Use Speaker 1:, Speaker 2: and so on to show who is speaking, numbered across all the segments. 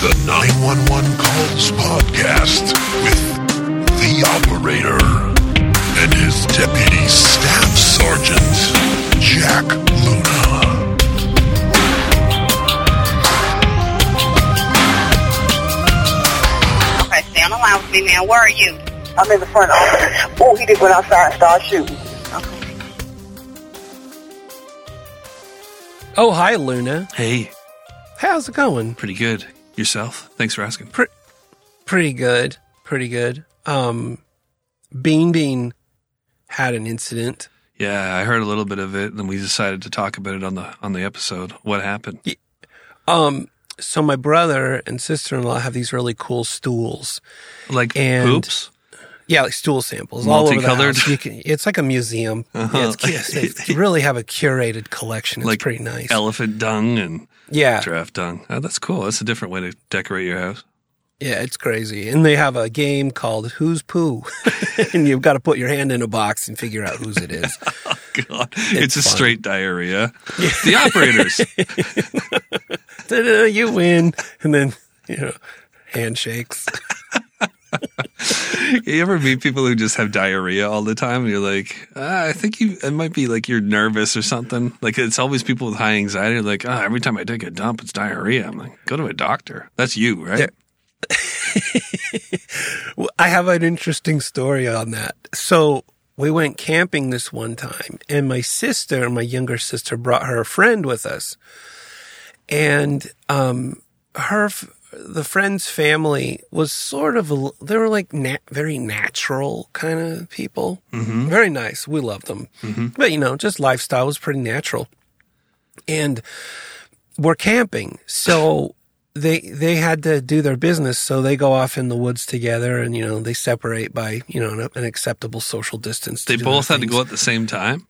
Speaker 1: is the 911 Calls Podcast with the operator and his deputy staff sergeant, Jack Luna.
Speaker 2: Okay, stay on the line with me, man. Where are you?
Speaker 3: I'm in the front office. Oh, he just went outside and started shooting.
Speaker 2: Okay.
Speaker 4: Oh, hi, Luna.
Speaker 5: Hey,
Speaker 4: How's it going?
Speaker 5: pretty good. Yourself? Thanks for asking.
Speaker 4: Pre- pretty good. Pretty good. Um, Bean Bean had an incident.
Speaker 5: Yeah, I heard a little bit of it, and we decided to talk about it on the on the episode. What happened?
Speaker 4: Um, so my brother and sister-in-law have these really cool stools.
Speaker 5: Like
Speaker 4: And-
Speaker 5: poops?
Speaker 4: Yeah, like stool samples. all over the
Speaker 5: Multicolored?
Speaker 4: Can, it's like a museum.
Speaker 5: Uh-huh.
Speaker 4: Yeah, it's, it's- they really have a curated collection. It's
Speaker 5: Like
Speaker 4: pretty nice.
Speaker 5: Elephant dung and
Speaker 4: yeah,
Speaker 5: giraffe dung. Oh, that's cool. That's a different way to decorate your house.
Speaker 4: yeah, it's crazy. And they have a game called Who's Poo, and you've got to put your hand in a box and figure out whose it is.
Speaker 5: God, it's, a
Speaker 4: fun.
Speaker 5: straight diarrhea. The operators.
Speaker 4: You win, and then you know, handshakes.
Speaker 5: you ever meet people who just have diarrhea all the time, and you're like, ah, I think you. It might be like you're nervous or something. Like it's always people with high anxiety. They're like, ah, every time I take a dump, it's diarrhea. I'm like, go to a doctor. That's you, right?
Speaker 4: Well, I have an interesting story on that. So we went camping this one time, and my sister, my younger sister, brought her friend with us, and um, her the friend's family was sort of they were like nat- very natural kind of people, mm-hmm. very nice. We loved them, but you know, just lifestyle was pretty natural, and we're camping, so they they had to do their business, so they go off in the woods together, and you know they separate by you know an, an acceptable social distance.
Speaker 5: They both had to go at the same time.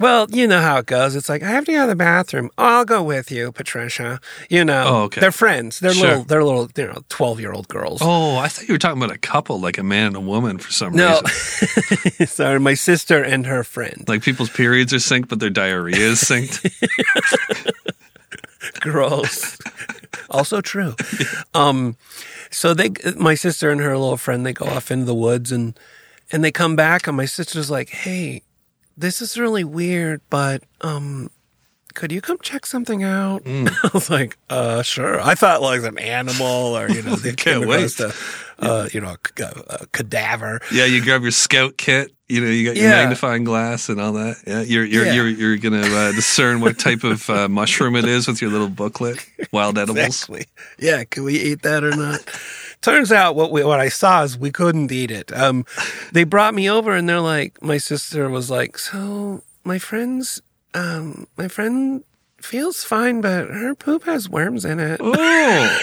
Speaker 4: Well, you know how it goes. It's like I have to go to the bathroom. Oh, I'll go with you, Patricia. You know,
Speaker 5: Oh, okay.
Speaker 4: they're friends. They're
Speaker 5: Sure.
Speaker 4: little. They're little. You know, twelve year old girls.
Speaker 5: Oh, I thought you were talking about a couple, like a man and a woman, for some
Speaker 4: no,
Speaker 5: reason.
Speaker 4: sorry, my sister and her friend.
Speaker 5: Like people's periods are synced, but their diarrhea is synced.
Speaker 4: Gross. also true. Um, so they, my sister and her little friend, they go off into the woods and and they come back, and my sister's like, "Hey, this is really weird, but um." Could you come check something out? I was like, uh, sure. I thought like an animal or, you know, they
Speaker 5: Can't wait.
Speaker 4: a, uh, you know, a, a cadaver.
Speaker 5: yeah, you grab your scout kit. You know, you got your
Speaker 4: Yeah.
Speaker 5: magnifying glass and all that. Yeah, you're you're
Speaker 4: Yeah.
Speaker 5: you're you're gonna uh, discern what type of uh, mushroom it is with your little booklet. Wild edibles.
Speaker 4: Exactly. Yeah, can we eat that or not? Turns out what we what I saw is we couldn't eat it. Um, they brought me over and they're like, my sister was like, so my friend's, um, my friend feels fine, but her poop has worms in it.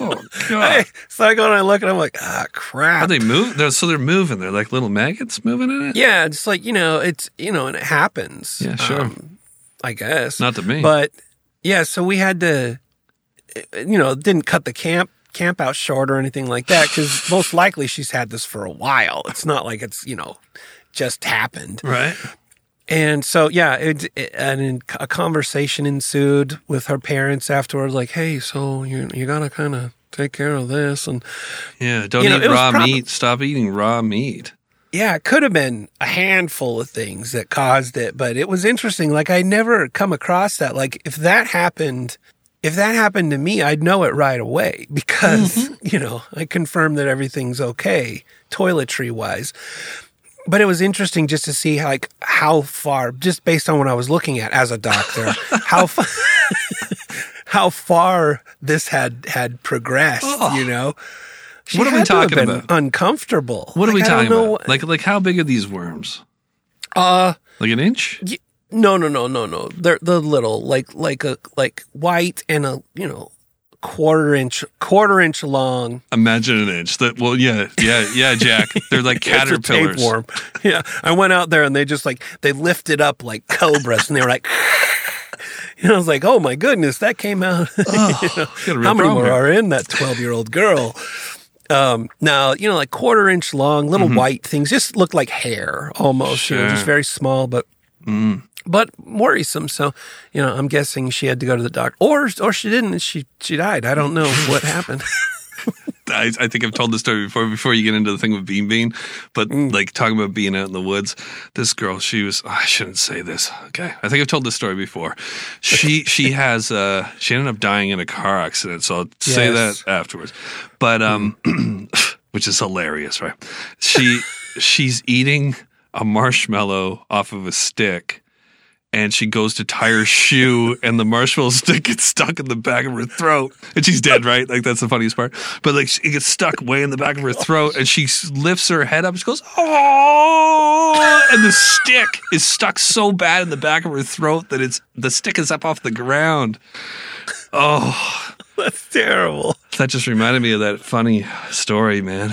Speaker 5: Oh, god!
Speaker 4: Hey, so I go and I look and I'm like, ah, crap.
Speaker 5: How they move? They're, so they're moving. They're like little maggots moving in it.
Speaker 4: yeah, it's like you know, it's you know, and it happens.
Speaker 5: Yeah, sure.
Speaker 4: Um, I guess
Speaker 5: Not to me.
Speaker 4: But yeah, so we had to, you know, didn't cut the camp camp out short or anything like that because most likely she's had this for a while. It's not like it's you know just happened.
Speaker 5: right.
Speaker 4: And so yeah, it, it and a conversation ensued with her parents afterwards. Like, hey, so you you gotta kind of take care of this and
Speaker 5: Yeah. Don't
Speaker 4: You know,
Speaker 5: eat raw
Speaker 4: prob-
Speaker 5: meat. Stop eating raw meat.
Speaker 4: Yeah, it could have been a handful of things that caused it, but it was interesting. Like I never come across that. Like if that happened, if that happened to me, I'd know it right away because, you know, I confirmed that everything's okay toiletry wise. But it was interesting just to see like how far, just based on what I was looking at as a doctor, how far, how far this had had progressed. You know, She
Speaker 5: What are we
Speaker 4: had to have
Speaker 5: talking about?
Speaker 4: Uncomfortable.
Speaker 5: What are we
Speaker 4: Like,
Speaker 5: talking about? Like like how big are these worms?
Speaker 4: Uh,
Speaker 5: Like an inch?
Speaker 4: y- no, no, no, no, no. They're the little, like, like a, like white and a, you know, quarter inch, quarter inch long.
Speaker 5: Imagine an inch. That well, yeah, yeah, yeah, Jack. They're like
Speaker 4: It's
Speaker 5: caterpillars.
Speaker 4: tapeworm. Yeah, I went out there and they just like they lifted up like cobras, and they were like. And I was like, "Oh my goodness, that came out." You know, how many more
Speaker 5: here.
Speaker 4: are in that twelve-year-old girl? Um, now you know, like quarter inch long, little white things, just look like hair almost. You know,
Speaker 5: Mm-hmm.
Speaker 4: Just very small, but but worrisome. So, you know, I'm guessing she had to go to the doctor, or or she didn't. and She she died. I don't know what happened.
Speaker 5: I, I think I've told this story before. Before you get into the thing with Bean Bean, but
Speaker 4: Mm.
Speaker 5: like talking about being out in the woods, this girl, she was. oh, I shouldn't say this. Okay, I think I've told this story before. She she has uh she ended up dying in a car accident. So I'll say that afterwards. But um, which is hilarious, right? She she's eating a marshmallow off of a stick. And she goes to tie her shoe, and the marshmallow stick gets stuck in the back of her throat, and she's dead. Right? Like that's the funniest part. But like it gets stuck way in the back of her throat, and she lifts her head up. and She goes, "Oh!" And the stick is stuck so bad in the back of her throat that it's the stick is up off the ground. Oh,
Speaker 4: That's terrible.
Speaker 5: that just reminded me of that funny story, man.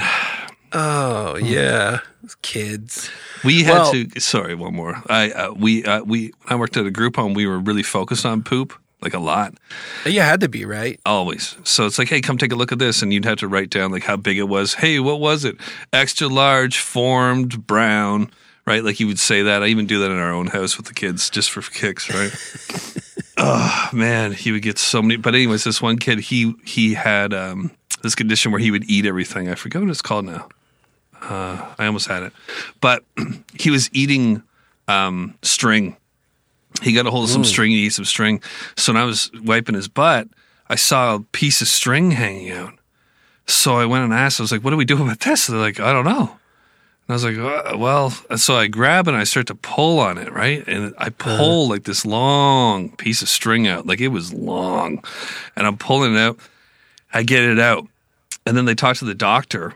Speaker 4: Oh yeah, kids.
Speaker 5: We had
Speaker 4: Well-
Speaker 5: to. Sorry, one more. I uh, we uh, we when I worked at a group home. We were really focused on poop, like a lot,
Speaker 4: You had to be right.
Speaker 5: always. So it's like, hey, come take a look at this, and you'd have to write down like how big it was. Hey, what was it? Extra large, formed, brown. Right, like you would say that. I even do that in our own house with the kids, just for kicks. Right. oh man, he would get so many. But anyways, this one kid, he he had um, this condition where he would eat everything. I forget what it's called now. Uh, I almost had it, but he was eating um, string. He got a hold of some string. He ate some string. So when I was wiping his butt, I saw a piece of string hanging out. So I went and asked. I was like, "What do we do about this?" They're like, "I don't know." And I was like, "Uh, "Well," so I grab and I start to pull on it, right? And I pull like this long piece of string out, like it was long, and I'm pulling it out. I get it out, and then they talk to the doctor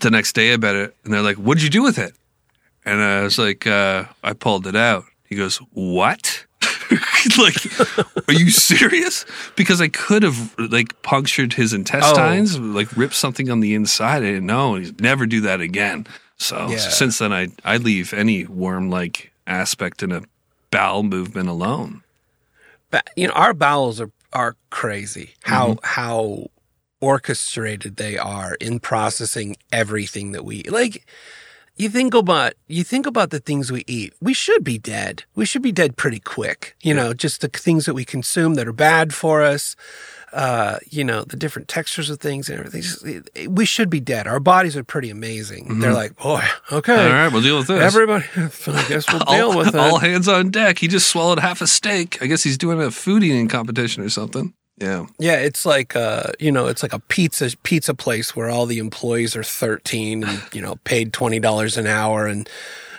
Speaker 5: the next day about it, and they're like, "What'd you do with it?" And I was like, uh, "I pulled it out." He goes, "What?" like, are you serious? Because I could have like punctured his intestines, like ripped something on the inside. I didn't know. And he'd never do that again. So
Speaker 4: Yeah.
Speaker 5: since then, I I leave any worm like aspect in a bowel movement alone.
Speaker 4: But you know, our bowels are are crazy. How how orchestrated they are in processing everything that we. Like you think about you think about the things we eat. We should be dead. We should be dead pretty quick. You know, just the things that we consume that are bad for us. Uh, you know, the different textures of things and everything. Just- We should be dead. Our bodies are pretty amazing. They're like, boy, okay,
Speaker 5: All right, we'll deal with this.
Speaker 4: everybody. I guess we'll deal
Speaker 5: all,
Speaker 4: with it.
Speaker 5: all hands on deck. He just swallowed half a steak. I guess he's doing a food eating competition or something. Yeah.
Speaker 4: Yeah, it's like uh, you know, it's like a pizza pizza place where all the employees are thirteen and you know paid twenty dollars an hour and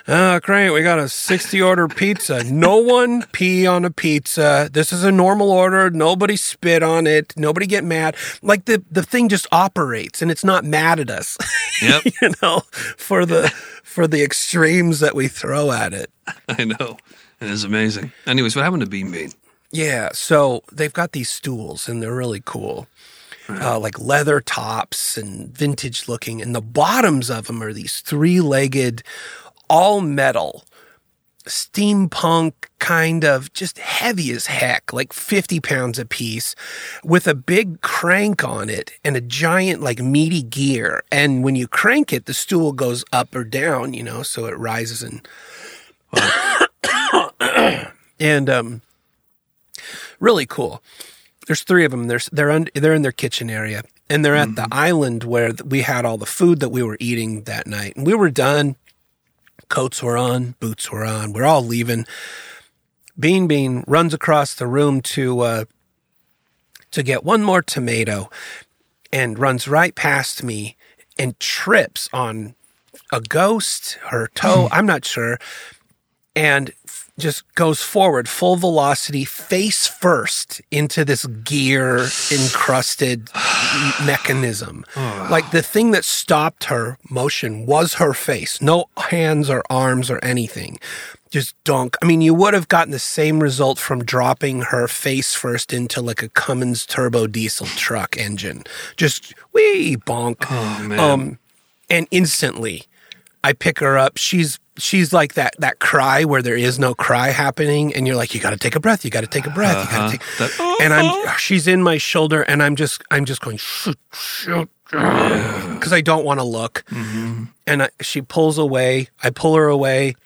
Speaker 4: oh great, we got a sixty order pizza. No one pee on a pizza. This is a normal order. Nobody spit on it. Nobody get mad. Like the the thing just operates and it's not mad at us.
Speaker 5: Yep.
Speaker 4: you know, for the for the extremes that we throw at it.
Speaker 5: I know. It is amazing. Anyways, what happened to Bean Bean?
Speaker 4: Yeah, so they've got these stools and they're really cool. Uh, like leather tops and vintage looking, and the bottoms of them are these three legged, all metal, steampunk kind of just heavy as heck, like 50 pounds a piece, with a big crank on it and a giant, like meaty gear. And when you crank it, the stool goes up or down, you know, so it rises and. and, um, really cool. There's three of them. They're they're un, they're in their kitchen area, and they're at the island where we had all the food that we were eating that night. And we were done. Coats were on, boots were on. We're all leaving. Bean Bean runs across the room to uh, to get one more tomato, and runs right past me and trips on a ghost, her toe. I'm not sure and just goes forward full velocity face first into this gear encrusted mechanism. Like the thing that stopped her motion was her face. No hands or arms or anything. Just dunk i mean you would have gotten the same result from dropping her face first into like a cummins turbo diesel truck engine. Just wee bonk.
Speaker 5: Oh man.
Speaker 4: um, and instantly I pick her up. She's she's like that that cry where there is no cry happening, and you're like, you got to take a breath. You got to take a breath. You got to uh-huh. take.
Speaker 5: That-
Speaker 4: And I'm uh-huh. uh, she's in my shoulder, and I'm just I'm just going shoot shoot because I don't want to look. Mm-hmm. And I, she pulls away. I pull her away.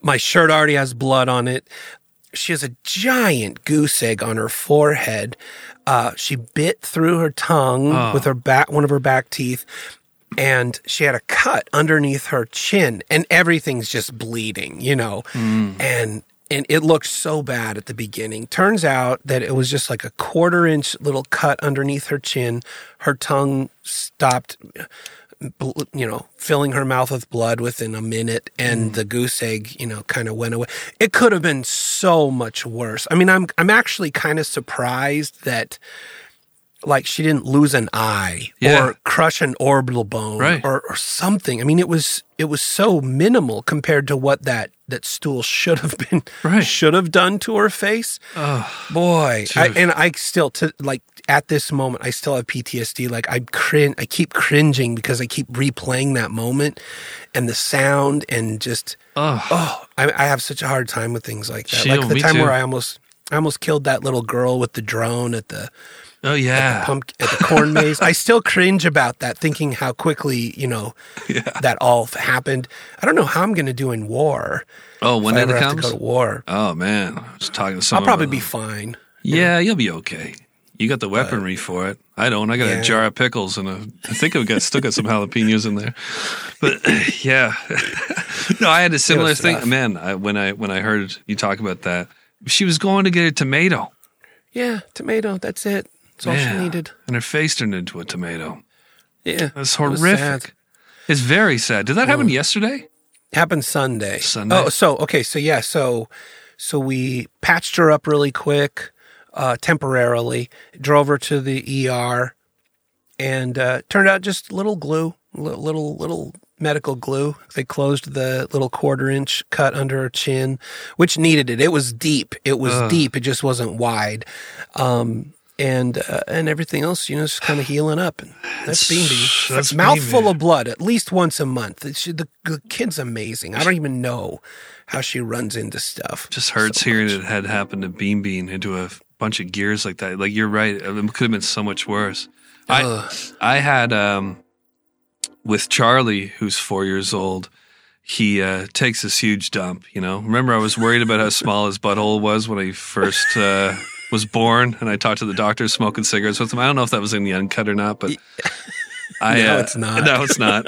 Speaker 4: My shirt already has blood on it. She has a giant goose egg on her forehead. Uh, she bit through her tongue oh. with her back, one of her back teeth, and she had a cut underneath her chin, and everything's just bleeding, you know. Mm. And and it looked so bad at the beginning. Turns out that it was just like a quarter inch little cut underneath her chin. Her tongue stopped you know, filling her mouth with blood within a minute, and mm. the goose egg, you know, kind of went away. It could have been so much worse. I mean, I'm I'm actually kind of surprised that, like, she didn't lose an eye
Speaker 5: Yeah.
Speaker 4: or crush an orbital bone
Speaker 5: Right.
Speaker 4: or or something. I mean, it was it was so minimal compared to what that that stool should have been
Speaker 5: Right.
Speaker 4: should have done to her face. Boy, I, and I still to like at this moment I still have PTSD. Like I crin, I keep cringing because I keep replaying that moment and the sound and just
Speaker 5: Oh,
Speaker 4: oh, I, I have such a hard time with things like that.
Speaker 5: Shield,
Speaker 4: like oh,
Speaker 5: the
Speaker 4: time
Speaker 5: too.
Speaker 4: where I almost I almost killed that little girl with the drone at the
Speaker 5: oh yeah.
Speaker 4: pump at the corn maze. I still cringe about that, thinking how quickly you know that all happened. I don't know how I'm going to do in war.
Speaker 5: Oh, when it
Speaker 4: have to
Speaker 5: comes.
Speaker 4: go to war.
Speaker 5: Oh man, I was talking to someone.
Speaker 4: I'll
Speaker 5: probably
Speaker 4: be fine.
Speaker 5: Yeah, you'll be okay. You got the weaponry for it. I don't. I got
Speaker 4: Yeah.
Speaker 5: a jar of pickles and a. I think I've got still got some jalapenos in there. But yeah, no, I had a similar thing.
Speaker 4: rough.
Speaker 5: Man, I, when I when I heard you talk about that, she was going to get a tomato.
Speaker 4: Yeah, tomato. That's it. That's all
Speaker 5: Yeah.
Speaker 4: she needed.
Speaker 5: and her face turned into a tomato.
Speaker 4: Yeah,
Speaker 5: That's horrific.
Speaker 4: sad.
Speaker 5: It's very sad. Did that happen yesterday?
Speaker 4: Happened Sunday.
Speaker 5: Sunday?
Speaker 4: Oh, so okay, so yeah, so so we patched her up really quick, uh, temporarily. Drove her to the ER, and uh, turned out just little glue, li- little little medical glue. They closed the little quarter inch cut under her chin, which needed it. It was deep. It was deep. It just wasn't wide. Um, and uh, and everything else, you know, just kind of healing up. And that's Beanby.
Speaker 5: That's
Speaker 4: mouthful
Speaker 5: Beanby.
Speaker 4: of blood at least once a month. She, the, the kid's amazing. I don't even know how she runs into stuff.
Speaker 5: Just hurts
Speaker 4: so
Speaker 5: hearing
Speaker 4: much.
Speaker 5: it had happened to Bean Bean into a bunch of gears like that. Like you're right, it could have been so much worse. I
Speaker 4: Ugh.
Speaker 5: I had um with Charlie, who's four years old. He uh, takes this huge dump. You know, remember I was worried about how small his butthole was when he first uh, was born, and I talked to the doctor smoking cigarettes with him. I don't know if that was in the uncut or not, but. I,
Speaker 4: No,
Speaker 5: uh,
Speaker 4: it's not.
Speaker 5: No, it's not.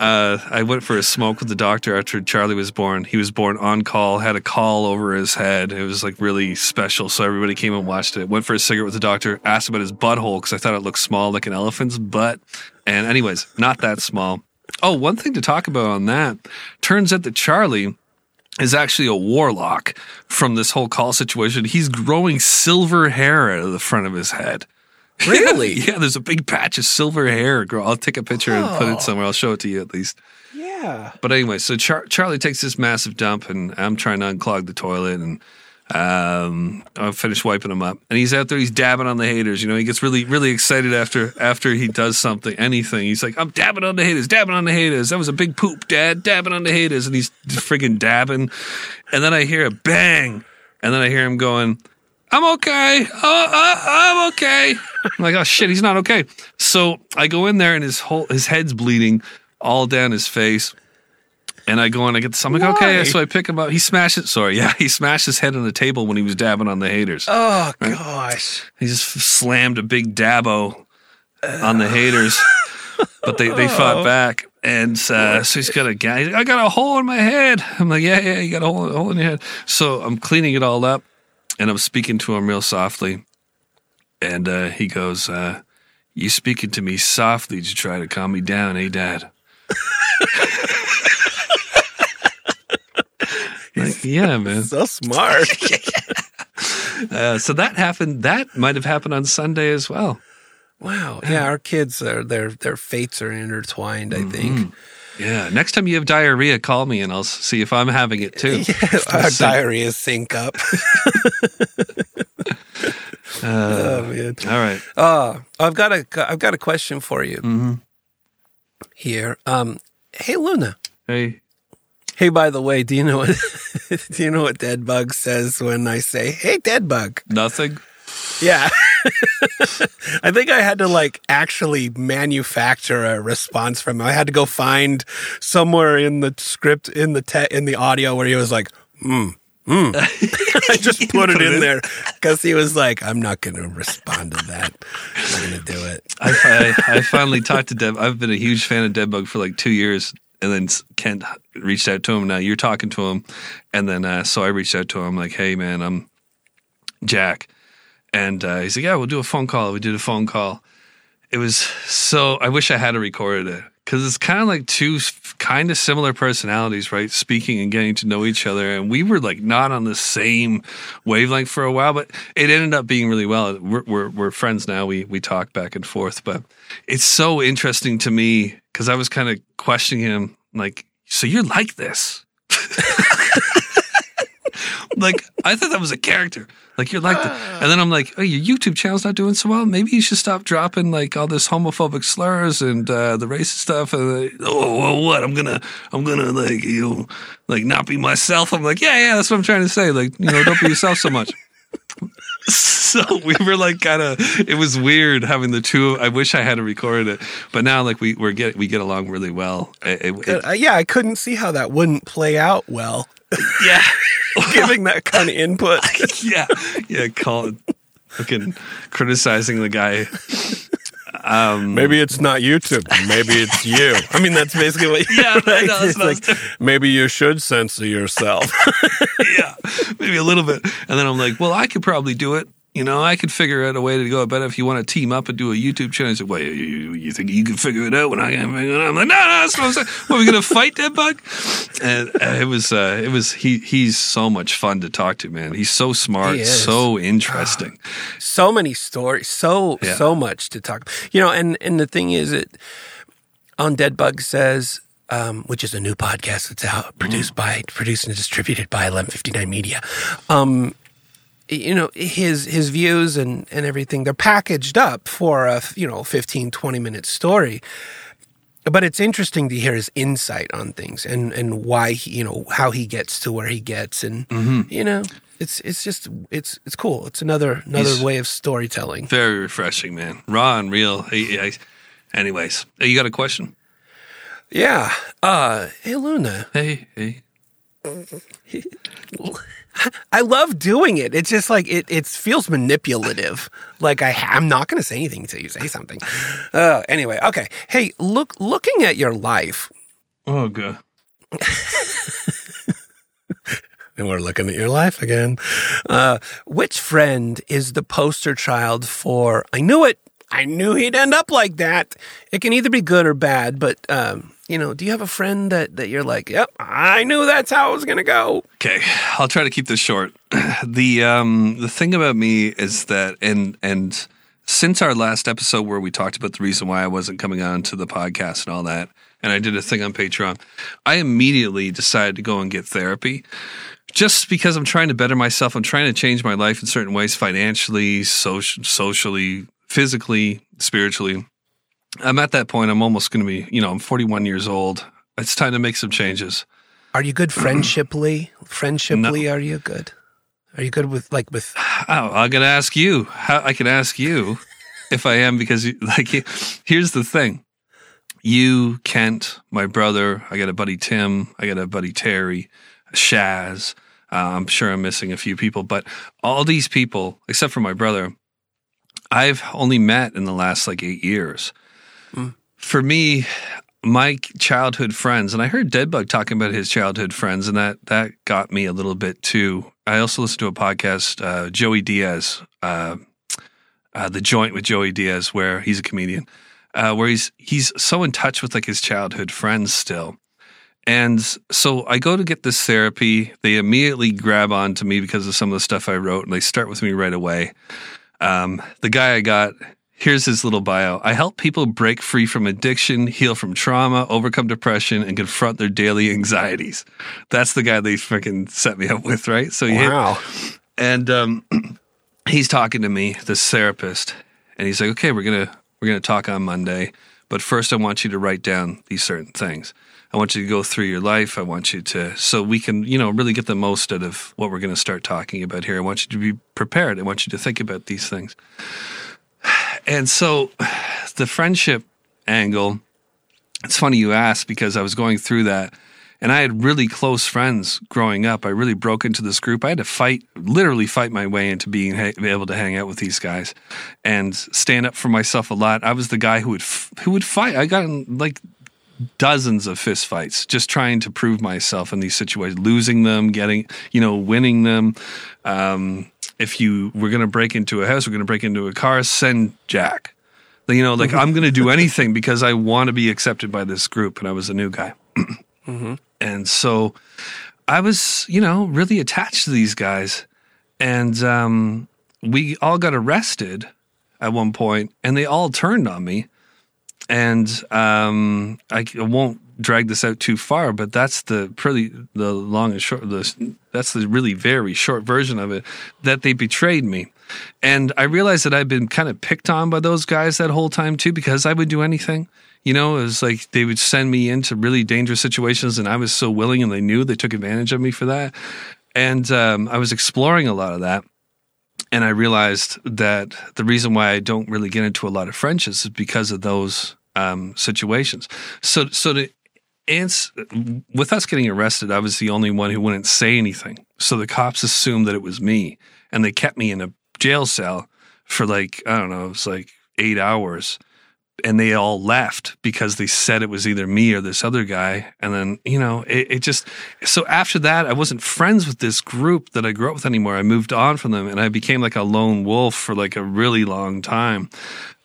Speaker 5: Uh, I went for a smoke with the doctor after Charlie was born. He was born on call, had a call over his head. It was like really special. So everybody came and watched it. Went for a cigarette with the doctor, asked about his butthole because I thought it looked small like an elephant's butt. And, anyways, not that small. Oh, one thing to talk about on that turns out that Charlie is actually a warlock from this whole call situation. He's growing silver hair out of the front of his head.
Speaker 4: Really?
Speaker 5: Yeah, there's a big patch of silver hair. Girl, I'll take a picture and put it oh. somewhere. I'll show it to you at least.
Speaker 4: Yeah.
Speaker 5: But anyway, so Char- Charlie takes this massive dump, and I'm trying to unclog the toilet, and um, I finished wiping him up, and he's out there, he's dabbing on the haters. You know, he gets really, really excited after after he does something, anything. He's like, "I'm dabbing on the haters, dabbing on the haters. That was a big poop, Dad, dabbing on the haters," and he's friggin' dabbing, and then I hear a bang, and then I hear him going. I'm okay. Uh, uh, I'm okay. I'm like, oh shit, he's not okay. So I go in there and his whole his head's bleeding all down his face. And I go in, I get this. I'm like, okay. So I pick him up. He smashed it. Sorry, yeah, he smashed his head on the table when he was dabbing on the haters.
Speaker 4: Oh gosh.
Speaker 5: He just slammed a big dabbo on the haters, but they, they fought back. And uh, so he's got a guy. I got a hole in my head. I'm like, yeah, yeah, you got a hole, a hole in your head. So I'm cleaning it all up, and I'm speaking to him real softly. And uh, he goes, uh, "You speaking to me softly to try to calm me down, eh, Dad?" yeah, man.
Speaker 4: So smart.
Speaker 5: Uh, so that happened. That might have happened on Sunday as well.
Speaker 4: wow. Yeah, our kids are their their fates are intertwined, I think.
Speaker 5: Yeah. Next time you have diarrhea, call me and I'll see if I'm having it too.
Speaker 4: our
Speaker 5: So-
Speaker 4: diarrhea sync up. oh man.
Speaker 5: All right.
Speaker 4: Uh, I've got a I've got a question for you
Speaker 5: Mm-hmm.
Speaker 4: here. Um, hey Luna.
Speaker 5: Hey.
Speaker 4: Hey, by the way, do you know what do you know what Dead Bug says when I say, "Hey, Dead Bug"?
Speaker 5: Nothing.
Speaker 4: Yeah. I think I had to like actually manufacture a response from him. I had to go find somewhere in the script in the te- in the audio where he was like, "Hmm." Hmm. I just put it in there because he was like, "I'm not going to respond to that. I'm going to do it."
Speaker 5: I, I, I finally talked to Deb. I've been a huge fan of Deadbug for like two years, and then Kent reached out to him. Now you're talking to him, and then uh, so I reached out to him like, "Hey, man, I'm Jack," and uh, he's like, "Yeah, we'll do a phone call." We did a phone call. It was so. I wish I had recorded it because it's kind of like two kind of similar personalities, right? Speaking and getting to know each other, and we were like not on the same wavelength for a while, but it ended up being really well. We're we're, we're friends now. We we talk back and forth, but it's so interesting to me because I was kind of questioning him, like, so you're like this. like I thought that was a character. Like you're like. And then I'm like, oh, your YouTube channel's not doing so well. Maybe you should stop dropping like all this homophobic slurs and uh, the racist stuff. And oh, well, what? I'm gonna, I'm gonna like you know, like not be myself. I'm like, yeah, yeah, that's what I'm trying to say. Like you know, don't be yourself so much. so we were like kind of it was weird having the two i wish i had recorded it but now like we we're get we get along really well. It- it- it-
Speaker 4: Uh, yeah, I couldn't see how that wouldn't play out well,
Speaker 5: yeah.
Speaker 4: Giving that kind of input.
Speaker 5: yeah, yeah, Colin, fucking criticizing the guy.
Speaker 4: Um, maybe it's not YouTube. Maybe it's you. I mean, that's basically what.
Speaker 5: Yeah, I
Speaker 4: right?
Speaker 5: know, that's
Speaker 4: It's
Speaker 5: what I
Speaker 4: like maybe you should censor yourself.
Speaker 5: yeah, maybe a little bit. And then I'm like, well, I could probably do it. You know, I could figure out a way to go about it if you want to team up and do a YouTube channel. I said, well, you, you, think you can figure it out when I can figure it out? I'm like, no, no, that's what I'm saying. What, are we going to fight that bug? And uh, it was, uh, it was, he, he's so much fun to talk to, man. He's so smart,
Speaker 4: He
Speaker 5: so interesting.
Speaker 4: so many stories, so
Speaker 5: Yeah.
Speaker 4: so much to talk. You know, and and the thing is, it on Dead Bug says. Um, which is a new podcast that's out, produced by, produced and distributed by 1159 Media. Um, you know his his views and and everything. They're packaged up for a you know 15 20 minute story. But it's interesting to hear his insight on things and and why he you know how he gets to where he gets. And you know it's it's just it's it's cool. It's another another
Speaker 5: He's-
Speaker 4: way of storytelling.
Speaker 5: Very refreshing, man. Raw and real. He, he, anyways, you got a question?
Speaker 4: yeah. Uh hey luna.
Speaker 5: Hey, hey.
Speaker 4: i love doing it it's just like it it feels manipulative like i ha- i'm not going to say anything until you say something uh anyway okay hey look looking at your life
Speaker 5: Oh, good.
Speaker 4: and we're looking at your life again. Uh, which friend is the poster child for? I knew it. I knew he'd end up like that. It can either be good or bad, but um, you know, do you have a friend that that you're like, yep, I knew that's how it was gonna go.
Speaker 5: Okay, I'll try to keep this short. The um the thing about me is that and and since our last episode where we talked about the reason why I wasn't coming on to the podcast and all that, and I did a thing on Patreon, I immediately decided to go and get therapy. Just because I'm trying to better myself, I'm trying to change my life in certain ways, financially, social, socially, physically, spiritually. I'm at that point. I'm almost going to be, you know, I'm 41 years old. It's time to make some changes.
Speaker 4: Are you good friendshiply? Friendshiply, are you good? Are you good with like with?
Speaker 5: Oh, I'm gonna ask you. How I can ask you if I am because, you, like, here's the thing: you, Kent, my brother. I got a buddy Tim. I got a buddy Terry, Shaz. Uh, I'm sure I'm missing a few people, but all these people, except for my brother, I've only met in the last like eight years. For me, my childhood friends, and I heard Deadbug talking about his childhood friends, and that that got me a little bit too. I also listened to a podcast, uh, Joey Diaz, uh, uh, the joint with Joey Diaz, where he's a comedian, uh, where he's he's so in touch with like his childhood friends still. And so I go to get this therapy. They immediately grab on to me because of some of the stuff I wrote, and they start with me right away. Um, the guy I got, here's his little bio. I help people break free from addiction, heal from trauma, overcome depression, and confront their daily anxieties. That's the guy they freaking set me up with, right? So you hit- and um, he's talking to me, this therapist, and he's like, "Okay, we're gonna we're gonna talk on Monday, but first I want you to write down these certain things." I want you to go through your life. I want you to, so we can, you know, really get the most out of what we're going to start talking about here. I want you to be prepared. I want you to think about these things. And so the friendship angle, it's funny you asked because I was going through that. And I had really close friends growing up. I really broke into this group. I had to fight, literally fight my way into being ha- able to hang out with these guys and stand up for myself a lot. I was the guy who would f- who would fight. I got in like dozens of fist fights just trying to prove myself in these situations, losing them, getting, you know, winning them. Um, if you were going to break into a house, we're going to break into a car, send Jack. You know, like I'm going to do anything because I want to be accepted by this group. And I was a new guy. And so I was, you know, really attached to these guys. And um, we all got arrested at one point and they all turned on me. And um, I, I won't drag this out too far, but that's the pretty the long and short. The, that's the really very short version of it. That they betrayed me, and I realized that I'd been kind of picked on by those guys that whole time too, because I would do anything. You know, it was like they would send me into really dangerous situations, and I was so willing, and they knew they took advantage of me for that. And um, I was exploring a lot of that and I realized that the reason why I don't really get into a lot of friendships is because of those um, situations. So, so to answer, with us getting arrested, I was the only one who wouldn't say anything. So the cops assumed that it was me, and they kept me in a jail cell for like I don't know, it was like eight hours. And they all left because they said it was either me or this other guy. And then, you know, it, it just, so after that, I wasn't friends with this group that I grew up with anymore. I moved on from them and I became like a lone wolf for like a really long time,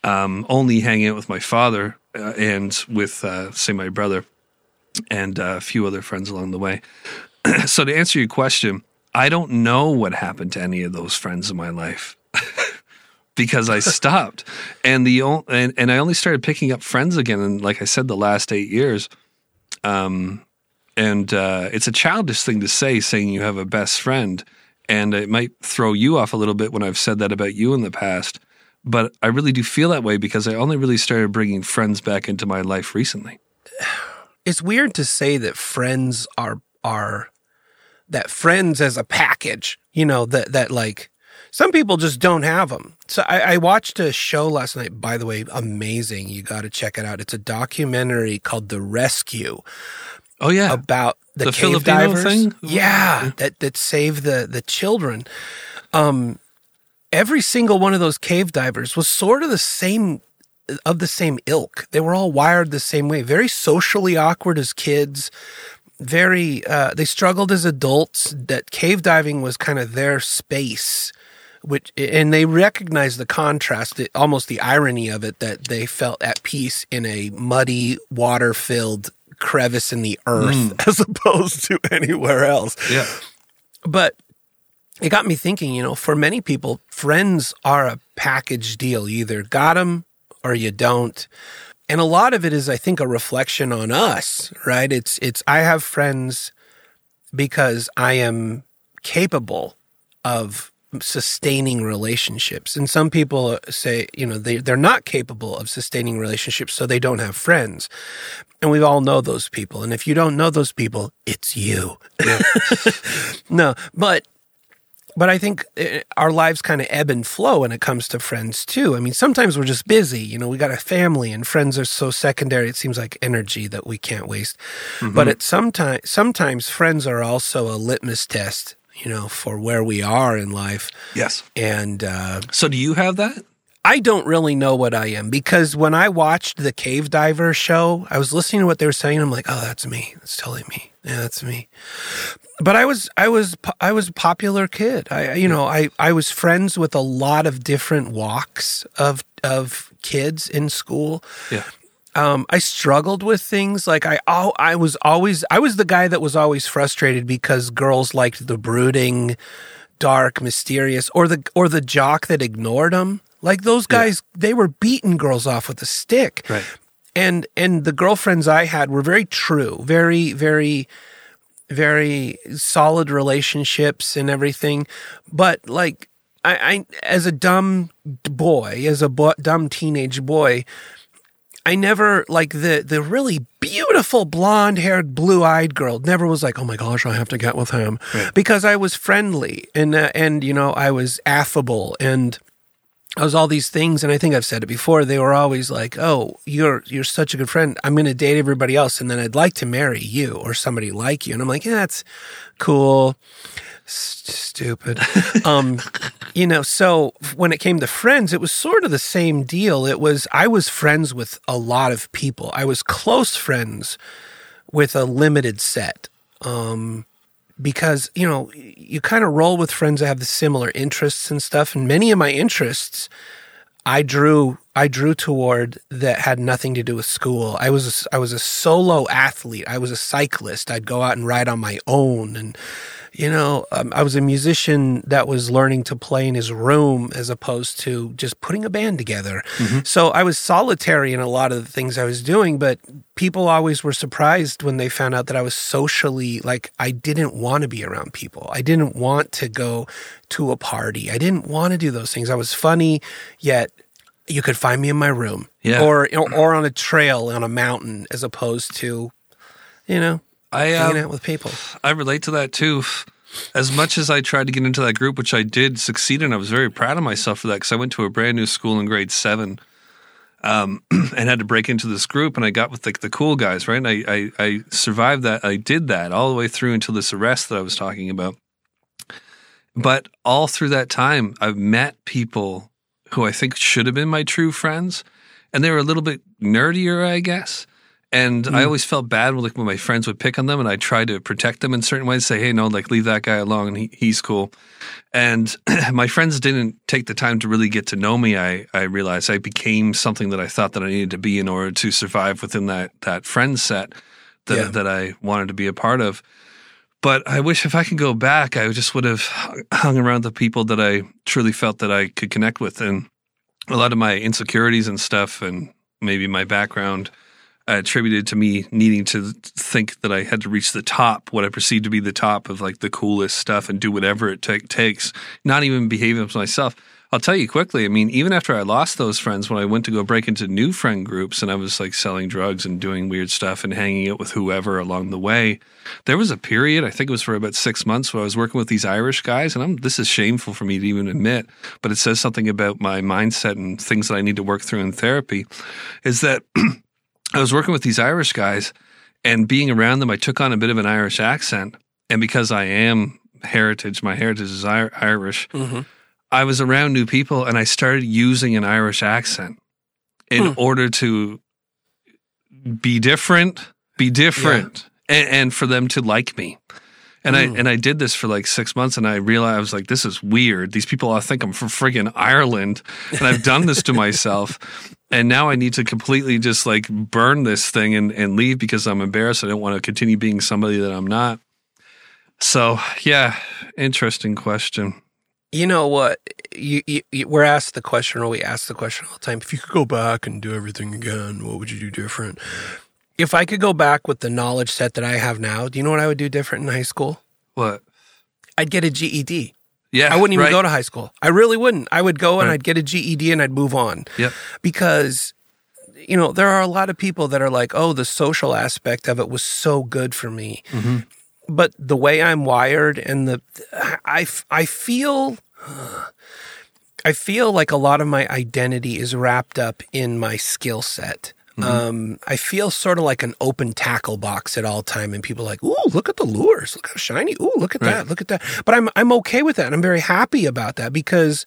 Speaker 5: um, only hanging out with my father uh, and with, uh, say, my brother and uh, a few other friends along the way. so to answer your question, I don't know what happened to any of those friends in my life because I stopped, and the o- and and I only started picking up friends again. And like I said, the last eight years. Um, and uh, it's a childish thing to say, saying you have a best friend, and it might throw you off a little bit when I've said that about you in the past. But I really do feel that way because I only really started bringing friends back into my life recently.
Speaker 4: It's weird to say that friends are are that friends as a package you know that that like some people just don't have them so I, I watched a show last night by the way amazing. You got to check it out. It's a documentary called the rescue.
Speaker 5: Oh yeah,
Speaker 4: about the,
Speaker 5: The
Speaker 4: cave
Speaker 5: Filipino
Speaker 4: divers.
Speaker 5: thing?
Speaker 4: yeah. that that saved the the children. Um every single one of those cave divers was sort of the same of the same ilk. They were all wired the same way, very socially awkward as kids. Very, uh, they struggled as adults. That cave diving was kind of their space, which, and they recognized the contrast, the, almost the irony of it, that they felt at peace in a muddy, water-filled crevice in the earth, as opposed to anywhere else
Speaker 5: yeah.
Speaker 4: but it got me thinking you know for many people friends are a package deal you either got them or you don't. And a lot of it is i think a reflection on us right? It's it's i have friends because i am capable of sustaining relationships. And some people say you know they, they're not capable of sustaining relationships so they don't have friends. And we all know those people. And if you don't know those people it's you. No but but I think uh, our lives kind of ebb and flow when it comes to friends too. I mean, sometimes we're just busy. You know, we got a family, and friends are so secondary. It seems like energy that we can't waste. But at sometimes, sometimes friends are also a litmus test. You know, for where we are in life,
Speaker 5: Yes.
Speaker 4: and uh,
Speaker 5: So do you have that?
Speaker 4: I don't really know what I am because when I watched the cave diver show, I was listening to what they were saying. I'm like, oh, that's me. That's totally me. Yeah, that's me. But I was, I was, I was a popular kid. I, you know, I, I was friends with a lot of different walks of, of kids in school.
Speaker 5: Yeah.
Speaker 4: Um, I struggled with things like I, oh, I was always, I was the guy that was always frustrated because girls liked the brooding, dark, mysterious, or the, or the jock that ignored them. Like those guys, they were beating girls off with a stick.
Speaker 5: Right.
Speaker 4: And, and the girlfriends I had were very true, very, very, very solid relationships and everything. But like, I, I as a dumb boy, as a bo- dumb teenage boy, I never like the the really beautiful blonde haired blue eyed girl never was like oh my gosh I have to get with him because I was friendly and uh, and you know I was affable and I was all these things and I think I've said it before they were always like oh you're you're such a good friend. I'm going to date everybody else and then I'd like to marry you or somebody like you. And I'm like yeah that's cool. S- stupid. Um you know so when it came to friends it was sort of the same deal. It was i was friends with a lot of people. I was close friends with a limited set. Um because you know you kind of roll with friends that have the similar interests and stuff. And many of my interests I drew I drew toward that had nothing to do with school. I was a, I was a solo athlete. I was a cyclist. I'd go out and ride on my own, and you know um, I was a musician that was learning to play in his room as opposed to just putting a band together. So I was solitary in a lot of the things I was doing, but people always were surprised when they found out that I was socially like I didn't want to be around people. I didn't want to go to a party. I didn't want to do those things. I was funny, yet you could find me in my room
Speaker 5: Yeah.
Speaker 4: or or on a trail on a mountain as opposed to you know
Speaker 5: I
Speaker 4: hanging
Speaker 5: um,
Speaker 4: out with people.
Speaker 5: I relate to that too. As much as I tried to get into that group, which I did succeed in, I was very proud of myself for that because I went to a brand new school in grade seven, um, and had to break into this group, and I got with like the cool guys, right? And I, I I survived that. I did that all the way through until this arrest that I was talking about. But all through that time, I've met people who I think should have been my true friends, and they were a little bit nerdier, I guess. And I hmm. always felt bad when like when my friends would pick on them, and I tried to protect them in certain ways. Say, hey, no, like leave that guy alone. He, he's cool. And my friends didn't take the time to really get to know me. I I realized I became something that I thought that I needed to be in order to survive within that that friend set that
Speaker 4: Yeah.
Speaker 5: that I wanted to be a part of. But I wish if I could go back, I just would have hung around the people that I truly felt that I could connect with. And a lot of my insecurities and stuff, and maybe my background, uh, attributed to me needing to think that I had to reach the top, what I perceived to be the top of like the coolest stuff and do whatever it ta- takes, not even behaving as myself. I'll tell you quickly. I mean, even after I lost those friends, when I went to go break into new friend groups and I was like selling drugs and doing weird stuff and hanging out with whoever along the way, there was a period, I think it was for about six months, where I was working with these Irish guys. And I'm, this is shameful for me to even admit, but it says something about my mindset and things that I need to work through in therapy. Is that I was working with these Irish guys and being around them, I took on a bit of an Irish accent. And because I am heritage, my heritage is Ir- Irish, mm-hmm. I was around new people and I started using an Irish accent in hmm. order to be different, be different, and, and for them to like me. And I hmm. and I did this for like six months, and I realized I was like, "This is weird. These people all think I'm from friggin' Ireland, and I've done this to myself. And now I need to completely just like burn this thing and, and leave because I'm embarrassed. I don't want to continue being somebody that I'm not. So yeah, interesting question.
Speaker 4: You know what? You, you, you, we're asked the question, or we ask the question all the time. If you could go back and do everything again, what would you do different? If I could go back with the knowledge set that I have now, do you know what I would do different in high school?
Speaker 5: What?
Speaker 4: I'd get a GED.
Speaker 5: Yeah,
Speaker 4: I wouldn't even
Speaker 5: right.
Speaker 4: go to high school. I really wouldn't. I would go and
Speaker 5: Right.
Speaker 4: I'd get a GED and I'd move on.
Speaker 5: Yep.
Speaker 4: Because, you know, there are a lot of people that are like, oh, the social aspect of it was so good for me. Mm-hmm. But the way I'm wired and the, I, I feel, I feel like a lot of my identity is wrapped up in my skill set. Um, I feel sort of like an open tackle box at all time, and people are like, "Ooh, look at the lures! Look how shiny! Ooh, look at that! Look at that!" But I'm I'm okay with that. and I'm very happy about that because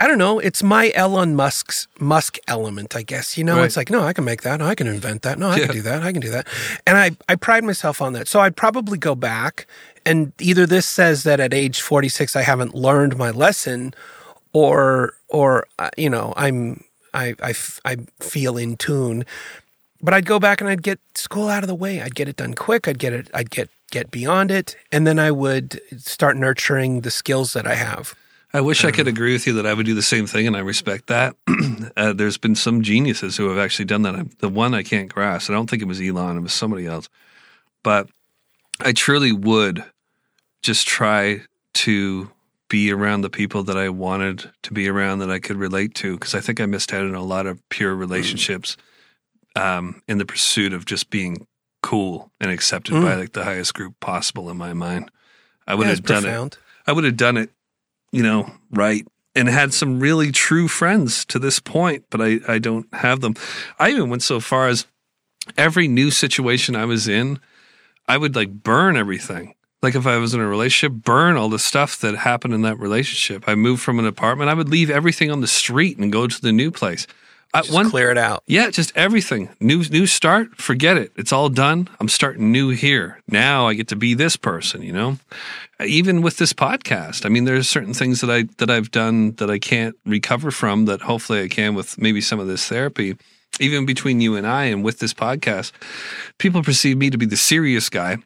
Speaker 4: I don't know. It's my Elon Musk's Musk element, I guess. You know,
Speaker 5: Right.
Speaker 4: it's like, no, I can make that. No, I can invent that. No, I
Speaker 5: Yeah.
Speaker 4: can do that. I can do that. And I, I pride myself on that. So I'd probably go back and either this says that at age 46 I haven't learned my lesson or or uh, you know, I'm I, I, f- I feel in tune. But I'd go back and I'd get school out of the way. I'd get it done quick. I'd get it I'd get get beyond it and then I would start nurturing the skills that I have.
Speaker 5: I wish I could agree with you that I would do the same thing, and I respect that. uh, there's been some geniuses who have actually done that. I- The one I can't grasp, I don't think it was Elon, it was somebody else. But I truly would just try to be around the people that I wanted to be around that I could relate to, because I think I missed out on a lot of pure relationships um, in the pursuit of just being cool and accepted by like the highest group possible in my mind. I would
Speaker 4: Yeah,
Speaker 5: have done it. I would have done it, you know, right. And had some really true friends to this point, but I, I don't have them. I even went so far as every new situation I was in, I would like burn everything. Like if I was in a relationship, burn all the stuff that happened in that relationship. I moved from an apartment, I would leave everything on the street and go to the new place. I,
Speaker 4: Just clear it out.
Speaker 5: yeah, just everything. New new start, forget it. It's all done. I'm starting new here. Now I get to be this person, you know? Even with this podcast. I mean, there's certain things that I that I've done that I can't recover from that hopefully I can with maybe some of this therapy. Even between you and I and with this podcast, people perceive me to be the serious guy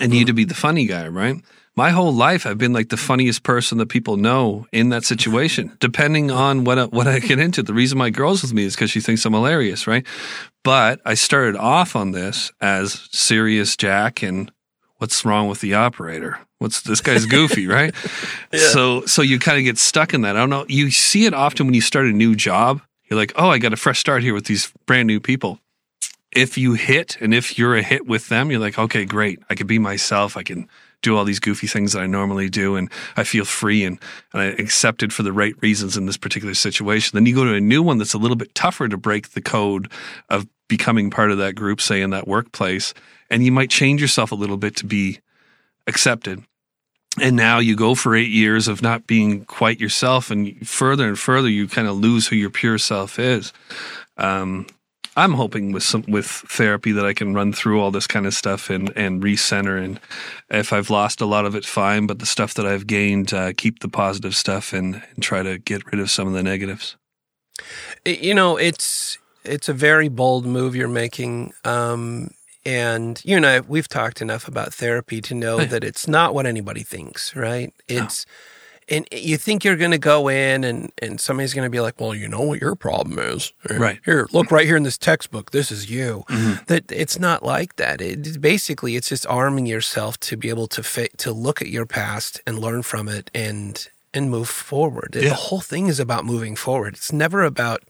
Speaker 5: and you mm. to be the funny guy, right? My whole life, I've been like the funniest person that people know in that situation, depending on what I, what I get into. The reason my girl's with me is because she thinks I'm hilarious, right? But I started off on this as serious Jack and what's wrong with the operator? What's this guy's goofy, right? So so you kind of get stuck in that. I don't know. You see it often when you start a new job. You're like, oh, I got a fresh start here with these brand new people if you hit and if you're a hit with them, you're like, okay, great. I can be myself. I can do all these goofy things that I normally do. And I feel free and, and I accepted for the right reasons in this particular situation. Then you go to a new one that's a little bit tougher to break the code of becoming part of that group, say in that workplace. And you might change yourself a little bit to be accepted. And now you go for eight years of not being quite yourself, and further and further, you kind of lose who your pure self is. Um, I'm hoping with some with therapy that I can run through all this kind of stuff and and recenter. And if I've lost a lot of it, fine. But the stuff that I've gained, uh, keep the positive stuff and, and try to get rid of some of the negatives.
Speaker 4: You know, it's it's a very bold move you're making. Um, and you and I, we've talked enough about therapy to know that it's not what anybody thinks, right? It's and you think you're going to go in and and somebody's going to be like, "Well, you know what your problem is,
Speaker 5: Right.
Speaker 4: Here, look right here in this textbook. This is you." Mm-hmm. That it's not like that. It basically it's just arming yourself to be able to fa- to look at your past and learn from it and and move forward.
Speaker 5: Yeah.
Speaker 4: The whole thing is about moving forward. It's never about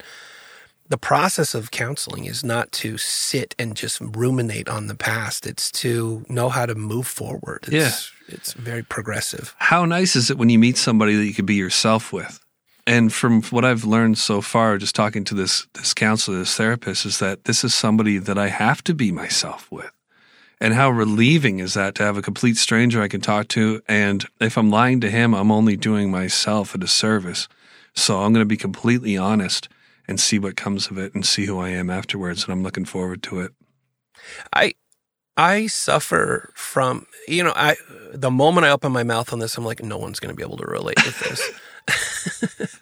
Speaker 4: the process of counseling is not to sit and just ruminate on the past. It's to know how to move forward. It's, It's very progressive.
Speaker 5: how nice is it when you meet somebody that you can be yourself with? And from what I've learned so far, just talking to this this counselor, this therapist, is that this is somebody that I have to be myself with. And how relieving is that to have a complete stranger I can talk to? And if I'm lying to him, I'm only doing myself a disservice. So I'm going to be completely honest and see what comes of it and see who I am afterwards. And I'm looking forward to it.
Speaker 4: I I suffer from you know I the moment I open my mouth on this, I'm like, no one's going to be able to relate with this.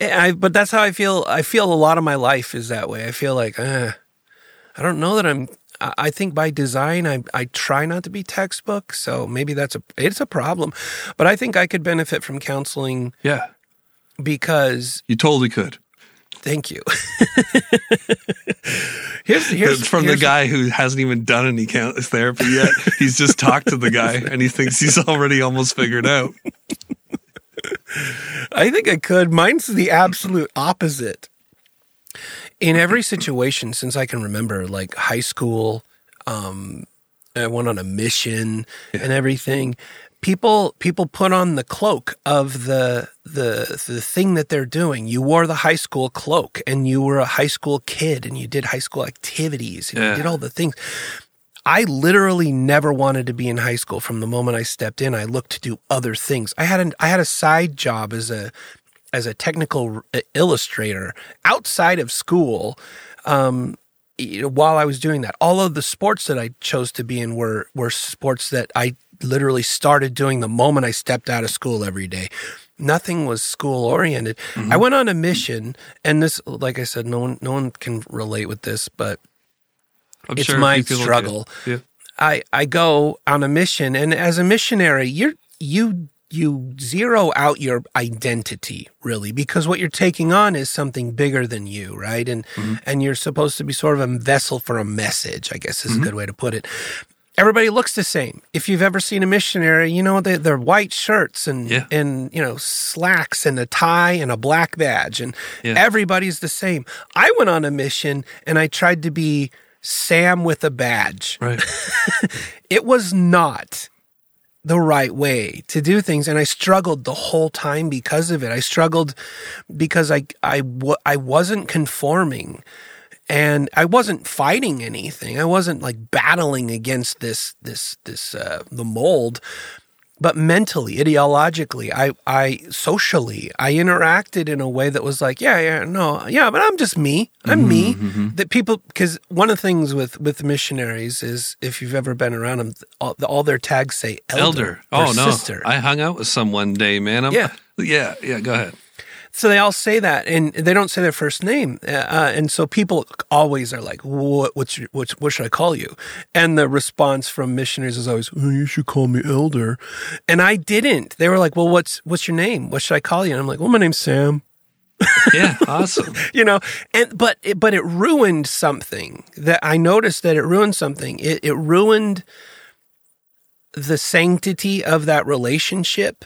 Speaker 4: I, but that's how I feel. I feel a lot of my life is that way. I feel like uh, I don't know that I'm. I I think by design, I I try not to be textbook, so maybe that's a it's a problem. But I think I could benefit from counseling
Speaker 5: Yeah,
Speaker 4: because
Speaker 5: you totally could.
Speaker 4: Thank you. here's here's
Speaker 5: from
Speaker 4: here's-
Speaker 5: the guy who hasn't even done any therapy yet. he's just talked to the guy and he thinks he's already almost figured out.
Speaker 4: I think I could. Mine's the absolute opposite. In every situation since I can remember, like high school, um, I went on a mission and everything. People people put on the cloak of the the the thing that they're doing. You wore the high school cloak and you were a high school kid and you did high school activities and
Speaker 5: Yeah.
Speaker 4: you did all the things. I literally never wanted to be in high school from the moment I stepped in. I looked to do other things. I had an, I had a side job as a as a technical illustrator outside of school. Um, while I was doing that, all of the sports that I chose to be in were were sports that I literally started doing the moment I stepped out of school every day. Nothing was school oriented. I went on a mission, and this, like I said, no one no one can relate with this, but
Speaker 5: I'm
Speaker 4: It's
Speaker 5: sure
Speaker 4: my struggle.
Speaker 5: Yeah.
Speaker 4: I I go on a mission, and as a missionary, you're you you zero out your identity really because what you're taking on is something bigger than you, right? And and you're supposed to be sort of a vessel for a message, I guess is a good way to put it. Everybody looks the same. If you've ever seen a missionary, you know they, they're white shirts and
Speaker 5: Yeah.
Speaker 4: and you know slacks and a tie and a black badge, and
Speaker 5: Yeah.
Speaker 4: everybody's the same. I went on a mission and I tried to be Sam with a badge.
Speaker 5: Right.
Speaker 4: It was not the right way to do things, and I struggled the whole time because of it. I struggled because I I I wasn't conforming and I wasn't fighting anything. I wasn't like battling against this this this uh, the mold, but mentally, ideologically, I I socially, I interacted in a way that was like, yeah, yeah, no, yeah, but I'm just me. I'm me. That people because one of the things with with missionaries is if you've ever been around them, all, all their tags say elder.
Speaker 5: Elder. Oh no.
Speaker 4: sister.
Speaker 5: I hung out with some one day, man. I'm,
Speaker 4: Yeah.
Speaker 5: Yeah. Yeah. Go ahead.
Speaker 4: So they all say that, and they don't say their first name, uh, and so people always are like, "What? What's your, what's, what should I call you?" And the response from missionaries is always, oh, "You should call me Elder," and I didn't. They were like, "Well, what's what's your name? What should I call you?" And I'm like, "Well, my name's Sam."
Speaker 5: Yeah. Awesome.
Speaker 4: You know, and but it, but it ruined something that I noticed that it ruined something. It, it ruined the sanctity of that relationship.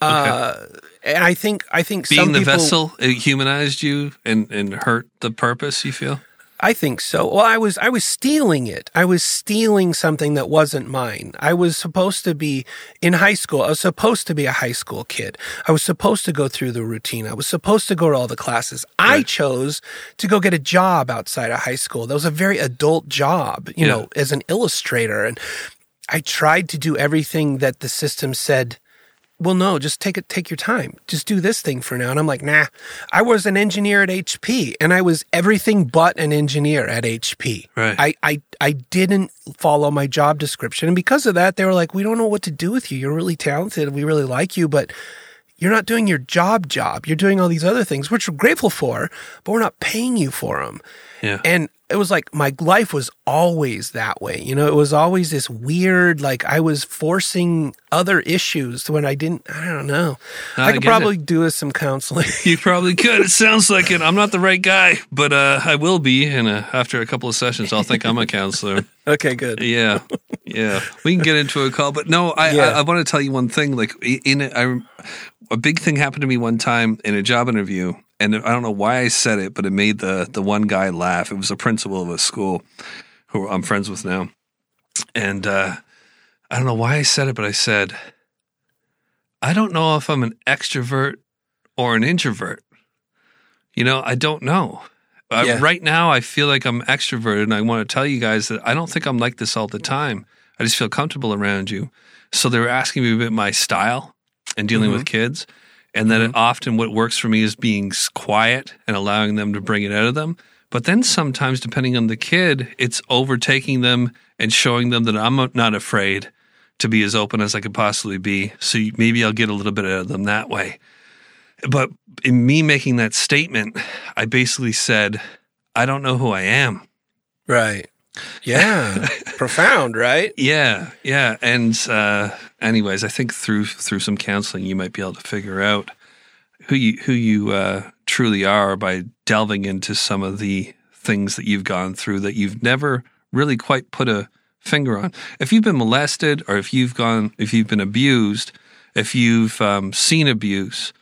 Speaker 4: Uh, and I think I think
Speaker 5: Being the
Speaker 4: people,
Speaker 5: vessel, it humanized you and, and hurt the purpose, you feel?
Speaker 4: I think so. Well, I was I was stealing it. I was stealing something that wasn't mine. I was supposed to be in high school. I was supposed to be a high school kid. I was supposed to go through the routine. I was supposed to go to all the classes. I chose to go get a job outside of high school. That was a very adult job, you
Speaker 5: Yeah.
Speaker 4: know, as an illustrator and I tried to do everything that the system said well, no, just take it, take your time. Just do this thing for now. And I'm like, nah, I was an engineer at HP and I was everything but an engineer at HP.
Speaker 5: Right.
Speaker 4: I, I, I didn't follow my job description. And because of that, they were like, we don't know what to do with you. You're really talented. We really like you, but you're not doing your job job. You're doing all these other things, which we're grateful for, but we're not paying you for them.
Speaker 5: Yeah.
Speaker 4: And it was like my life was always that way. You know, it was always this weird, like I was forcing other issues when I didn't, I don't know.
Speaker 5: I
Speaker 4: I could probably do with some counseling.
Speaker 5: You probably could. It sounds like it. I'm not the right guy, but uh, I will be. And uh, after a couple of sessions, I'll think I'm a counselor.
Speaker 4: okay, good.
Speaker 5: Yeah, yeah. We can get into a call, but no, I
Speaker 4: Yeah.
Speaker 5: I, I want to tell you one thing. Like in a, I, a big thing happened to me one time in a job interview, and I don't know why I said it, but it made the the one guy laugh. It was a principal of a school who I'm friends with now, and uh, I don't know why I said it, but I said, I don't know if I'm an extrovert or an introvert. You know, I don't know. Uh,
Speaker 4: Yeah.
Speaker 5: right now, I feel like I'm extroverted, and I want to tell you guys that I don't think I'm like this all the time. I just feel comfortable around you. So they were asking me about my style and dealing with kids, and then it mm-hmm. often what works for me is being quiet and allowing them to bring it out of them. But then sometimes, depending on the kid, it's overtaking them and showing them that I'm not afraid to be as open as I could possibly be. So maybe I'll get a little bit out of them that way. But in me making that statement, I basically said, I don't know who I am.
Speaker 4: Right. Yeah. Profound, right?
Speaker 5: Yeah, yeah. And uh, anyways, I think through through some counseling, you might be able to figure out who you who you uh, truly are by delving into some of the things that you've gone through that you've never really quite put a finger on. If you've been molested, or if you've gone, if you've been abused, if you've um, seen abuse,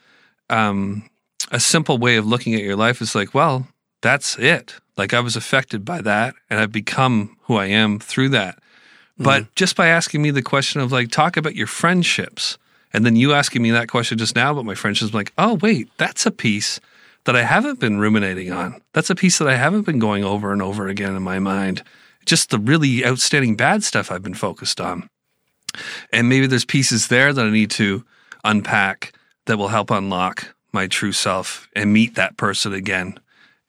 Speaker 5: um, a simple way of looking at your life is like, well, that's it. Like I was affected by that, and I've become who I am through that. But mm-hmm. just by asking me the question of like, talk about your friendships, and then you asking me that question just now about my friendships, I'm like, oh, wait, that's a piece that I haven't been ruminating on. That's a piece that I haven't been going over and over again in my mind. Just the really outstanding bad stuff I've been focused on. And maybe there's pieces there that I need to unpack that will help unlock my true self and meet that person again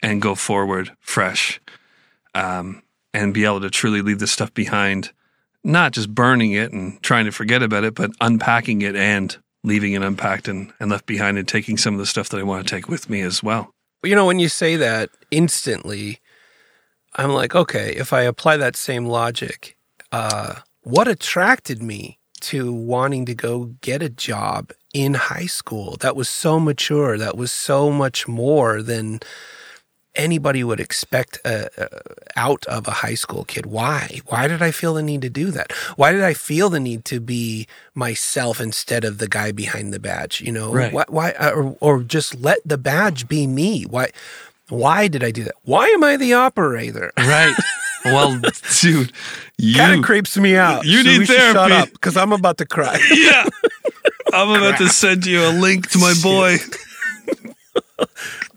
Speaker 5: and go forward fresh um, and be able to truly leave this stuff behind, not just burning it and trying to forget about it, but unpacking it and leaving it unpacked and, and left behind and taking some of the stuff that I want to take with me as well.
Speaker 4: You know, when you say that instantly, I'm like, okay, if I apply that same logic, uh, what attracted me to wanting to go get a job in high school that was so mature, that was so much more than anybody would expect uh, uh, out of a high school kid. Why? Why did I feel the need to do that? Why did I feel the need to be myself instead of the guy behind the badge? You know,
Speaker 5: Right.
Speaker 4: why, why uh, or, or just let the badge be me? Why? Why did I do that? Why am I the operator?
Speaker 5: Right. well, dude, you.
Speaker 4: Kind of creeps me out.
Speaker 5: you need
Speaker 4: we should Shut up, because I'm about to cry.
Speaker 5: yeah. I'm about to send you a link to my boy.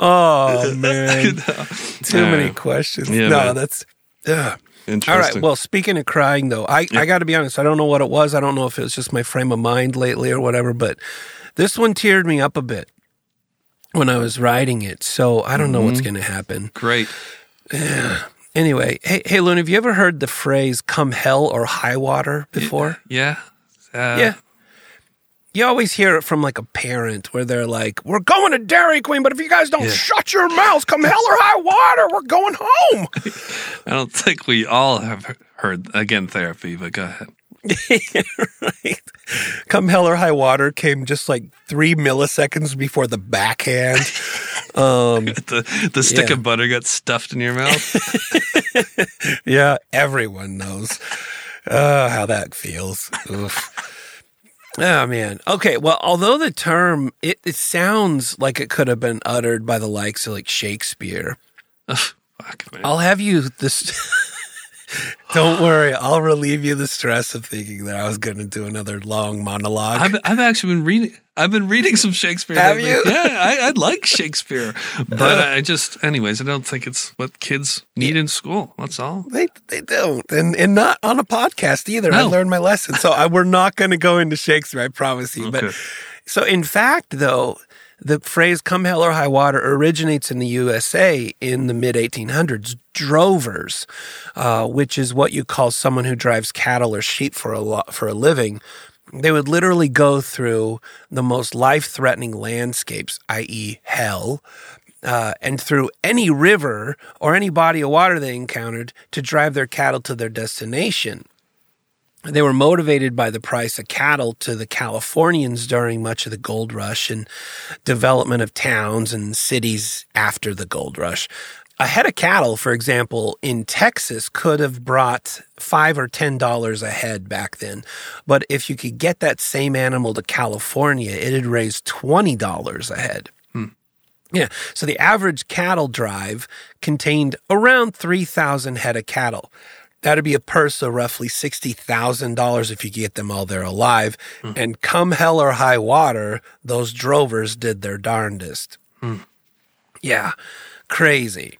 Speaker 4: Oh man, too many questions.
Speaker 5: Yeah,
Speaker 4: no,
Speaker 5: man.
Speaker 4: that's. yeah. All right. Well, speaking of crying, though, I, I got to be honest. I don't know what it was. I don't know if it was just my frame of mind lately or whatever, but this one teared me up a bit when I was writing it. So I don't know what's
Speaker 5: Mm-hmm.
Speaker 4: going to happen.
Speaker 5: Great.
Speaker 4: Anyway, hey, hey, Loon, have you ever heard the phrase "come hell or high water" before?
Speaker 5: Yeah. Uh,
Speaker 4: Yeah. You always hear it from like a parent where they're like, "We're going to Dairy Queen, but if you guys don't
Speaker 5: Yeah.
Speaker 4: shut your mouths, come hell or high water, we're going home."
Speaker 5: I don't think we all have heard again therapy, but go ahead.
Speaker 4: right. Come hell or high water came just like three milliseconds before the backhand. Um,
Speaker 5: The the stick
Speaker 4: Yeah.
Speaker 5: of butter got stuffed in your mouth.
Speaker 4: yeah, everyone knows uh, how that feels. Oh man. Okay. Well, although the term it, it sounds like it could have been uttered by the likes of like Shakespeare,
Speaker 5: Ugh, Fuck, man.
Speaker 4: I'll have you this. Don't worry, I'll relieve you the stress of thinking that I was going to do another long monologue.
Speaker 5: I've, I've actually been reading. I've been reading some Shakespeare.
Speaker 4: Have
Speaker 5: lately.
Speaker 4: you?
Speaker 5: Yeah, I, I like Shakespeare, but uh, I just, anyways, I don't think it's what kids need in school. That's all.
Speaker 4: They they don't, and and not on a podcast either. I learned my lesson, so I, we're not going to go into Shakespeare. I promise you. But so, in fact, though, the phrase "come hell or high water" originates in the USA in the mid 1800s. Drovers, uh, which is what you call someone who drives cattle or sheep for a lo- for a living. They would literally go through the most life threatening landscapes, i.e., hell, uh, and through any river or any body of water they encountered to drive their cattle to their destination. They were motivated by the price of cattle to the Californians during much of the gold rush and development of towns and cities after the gold rush. A head of cattle, for example, in Texas could have brought five or ten dollars a head back then. But if you could get that same animal to California, it had raised twenty dollars a head. Hmm. Yeah. So the average cattle drive contained around 3,000 head of cattle. That'd be a purse of roughly $60,000 if you get them all there alive. And come hell or high water, those drovers did their darndest. Yeah. Crazy.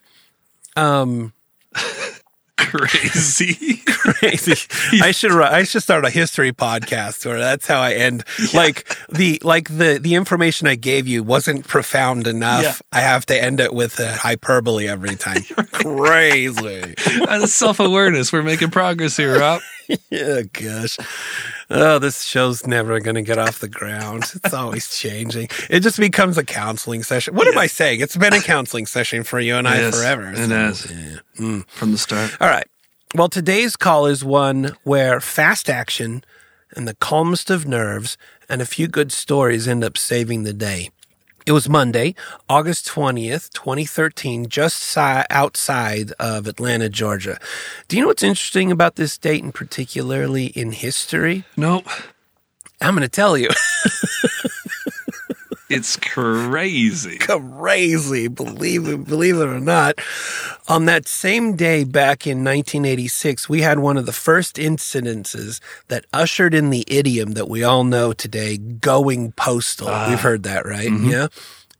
Speaker 4: Um,
Speaker 5: Crazy.
Speaker 4: crazy. I should I should start a history podcast where that's how I end. Like the like the the information I gave you wasn't profound enough.
Speaker 5: Yeah.
Speaker 4: I have to end it with a hyperbole every time. Crazy.
Speaker 5: Self awareness. We're making progress here, Rob.
Speaker 4: yeah, gosh. Oh, this show's never going to get off the ground. It's always changing. It just becomes a counseling session. What am I saying? It's been a counseling session for you and I
Speaker 5: Yes,
Speaker 4: forever.
Speaker 5: It has
Speaker 4: yeah. Hmm.
Speaker 5: from the start.
Speaker 4: All right. Well, today's call is one where fast action and the calmest of nerves and a few good stories end up saving the day. It was Monday, August 20th, 2013, just si- outside of Atlanta, Georgia. Do you know what's interesting about this date and particularly in history?
Speaker 5: Nope.
Speaker 4: I'm going to tell you.
Speaker 5: It's crazy.
Speaker 4: crazy, believe it, believe it or not. On that same day back in 1986, we had one of the first incidences that ushered in the idiom that we all know today, going postal. Ah. We've heard that, right? Mm-hmm. Yeah.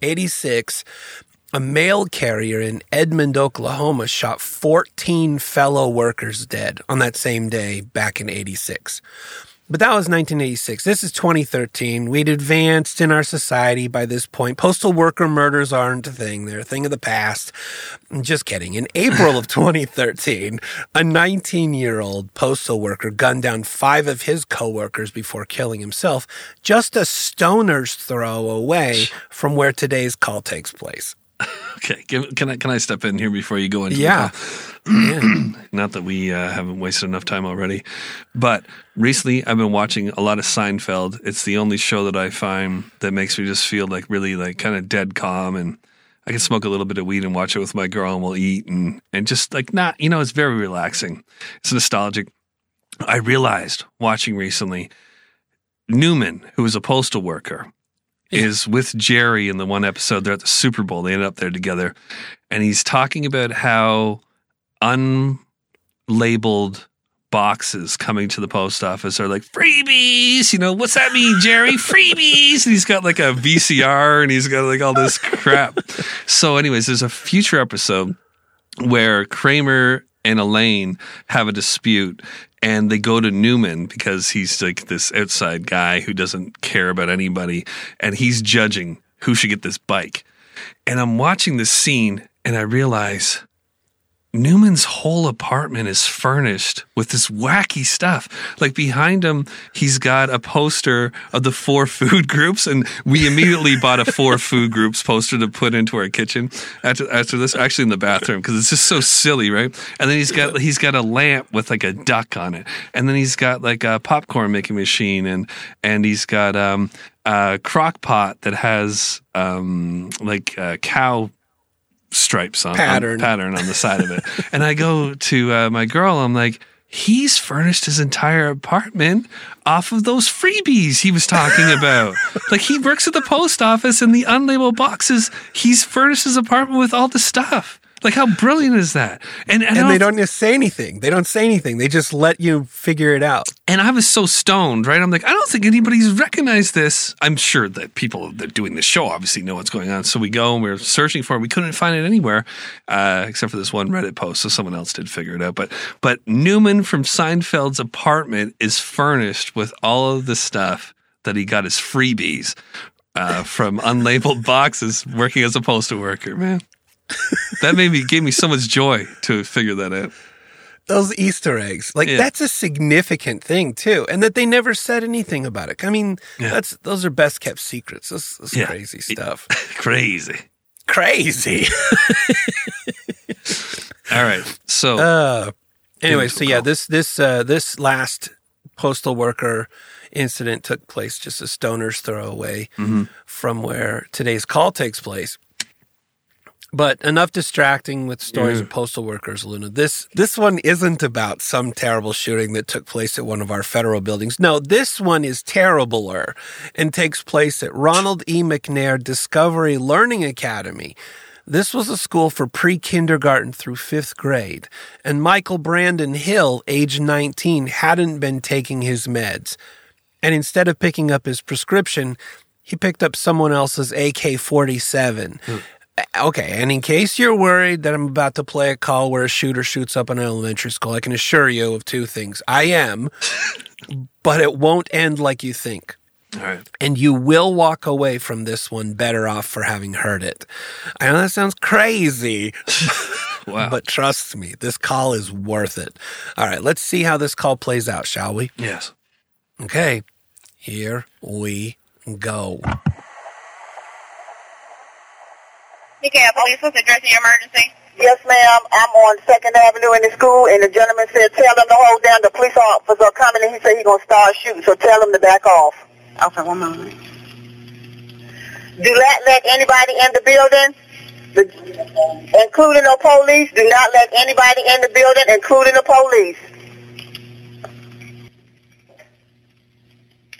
Speaker 4: 86, a mail carrier in Edmond, Oklahoma shot 14 fellow workers dead on that same day back in 86. But that was 1986. This is 2013. We'd advanced in our society by this point. Postal worker murders aren't a thing. They're a thing of the past. Just kidding. In April of 2013, a 19 year old postal worker gunned down five of his coworkers before killing himself, just a stoner's throw away from where today's call takes place.
Speaker 5: Okay, can I can I step in here before you go into the
Speaker 4: Yeah. yeah.
Speaker 5: Not that we uh, haven't wasted enough time already, but recently I've been watching a lot of Seinfeld. It's the only show that I find that makes me just feel like really like kind of dead calm, and I can smoke a little bit of weed and watch it with my girl, and we'll eat and and just like not, you know, it's very relaxing. It's nostalgic. I realized watching recently, Newman, who was a postal worker, is with Jerry in the one episode. They're at the Super Bowl. They end up there together, and he's talking about how unlabeled boxes coming to the post office are like freebies. You know, what's that mean, Jerry? Freebies. And he's got like a VCR and he's got like all this crap. so, anyways, there's a future episode where Kramer and Elaine have a dispute and they go to Newman because he's like this outside guy who doesn't care about anybody and he's judging who should get this bike. And I'm watching this scene and I realize Newman's whole apartment is furnished with this wacky stuff. Like behind him, he's got a poster of the four food groups, and we immediately bought a four food groups poster to put into our kitchen after after this. Actually, in the bathroom because it's just so silly, right? And then he's got he's got a lamp with like a duck on it, and then he's got like a popcorn making machine, and and he's got um a crock pot that has um like uh, cow stripes on
Speaker 4: Pattern.
Speaker 5: on, pattern on the side of it. and I go to uh, my girl. I'm like, he's furnished his entire apartment off of those freebies he was talking about. like he works at the post office and the unlabeled boxes. He's furnished his apartment with all the stuff. Like how brilliant is that? And and,
Speaker 4: And they
Speaker 5: don't-
Speaker 4: just say anything. They don't say anything. They just let you figure it out.
Speaker 5: and I was so stoned, right? I'm like, I don't think anybody's recognized this. I'm sure that people that are doing the show obviously know what's going on. So we go and we're searching for it. We couldn't find it anywhere, uh, except for this one Reddit post. So someone else did figure it out. But but Newman from Seinfeld's apartment is furnished with all of the stuff that he got as freebies uh, from unlabeled boxes working as a postal worker. Man, that made me gave me so much joy to figure that out.
Speaker 4: Those Easter eggs, like
Speaker 5: Yeah.
Speaker 4: that's a significant thing too, and that they never said anything about it. I mean,
Speaker 5: Yeah.
Speaker 4: that's those are best kept secrets. That's, that's
Speaker 5: Yeah.
Speaker 4: crazy stuff.
Speaker 5: Crazy.
Speaker 4: crazy.
Speaker 5: All right. So
Speaker 4: Uh, anyway, so yeah, this this uh, this last postal worker incident took place just a stoner's throw away
Speaker 5: Mm-hmm.
Speaker 4: from where today's call takes place. But enough distracting with stories of postal workers, Luna. This this one isn't about some terrible shooting that took place at one of our federal buildings. No, this one is terribler and takes place at Ronald E. McNair Discovery Learning Academy. This was a school for pre kindergarten through fifth grade, and Michael Brandon Hill, age 19, hadn't been taking his meds. And instead of picking up his prescription, he picked up someone else's AK 47. Hmm. Okay, and in case you're worried that I'm about to play a call where a shooter shoots up an elementary school, I can assure you of two things. I am, but it won't end like you think
Speaker 5: all right.
Speaker 4: and you will walk away from this one better off for having heard it. I know that sounds crazy,
Speaker 5: Wow.
Speaker 4: but trust me, this call is worth it. All right, let's see how this call plays out, shall we?
Speaker 5: yes.
Speaker 4: Okay, here we go.
Speaker 2: DeKalb Police, what's addressing your emergency?
Speaker 3: Yes, ma'am. I'm on Second Avenue in the school, and the gentleman said, "Tell them to hold down. The police officer are coming, and he said he's gonna start shooting. So tell them to back off.
Speaker 2: Okay, one moment.
Speaker 3: Do not let anybody in the building, the, including the police. Do not let anybody in the building, including the police.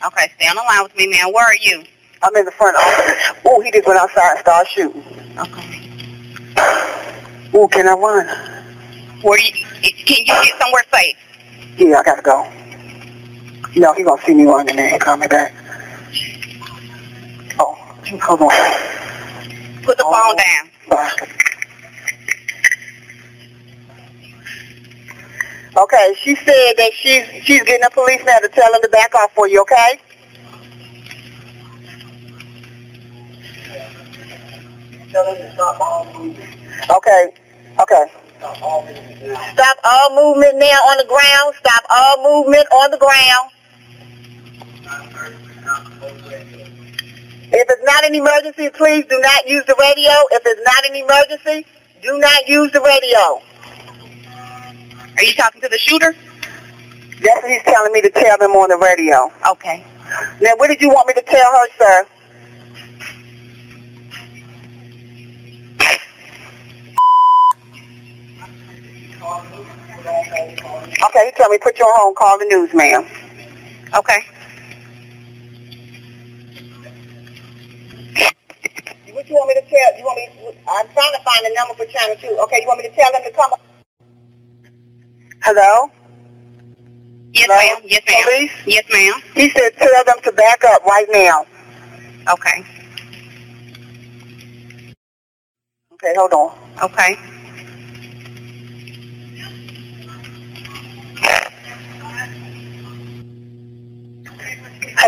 Speaker 2: Okay, stay on the line with me, man. Where are you?
Speaker 3: I'm in the front office. Oh, he just went outside and started shooting.
Speaker 2: Okay.
Speaker 3: Oh, can I run?
Speaker 2: Where you, can you get somewhere safe?
Speaker 3: Yeah, I gotta go. No, he gonna see me running there and call me back. Oh, hold on.
Speaker 2: Put the phone oh, down.
Speaker 3: Bye. Okay, she said that she's she's getting a police now to tell him to back off for you, okay? Okay, okay. Stop all movement now on the ground. Stop all movement on the ground. If it's not an emergency, please do not use the radio. If it's not an emergency, do not use the radio.
Speaker 2: Are you talking to the shooter?
Speaker 3: That's what he's telling me to tell them on the radio.
Speaker 2: Okay.
Speaker 3: Now, what did you want me to tell her, sir? Okay, you tell me put you on hold. Call the news, ma'am.
Speaker 2: Okay.
Speaker 3: What you want me to tell? You want me? I'm trying to find the number for Channel Two. Okay, you want me to tell them to come? Hello.
Speaker 2: Yes, ma'am. Yes, ma'am.
Speaker 3: Police?
Speaker 2: Yes, ma'am.
Speaker 3: He said tell them to back up right now.
Speaker 2: Okay.
Speaker 3: Okay, hold on.
Speaker 2: Okay.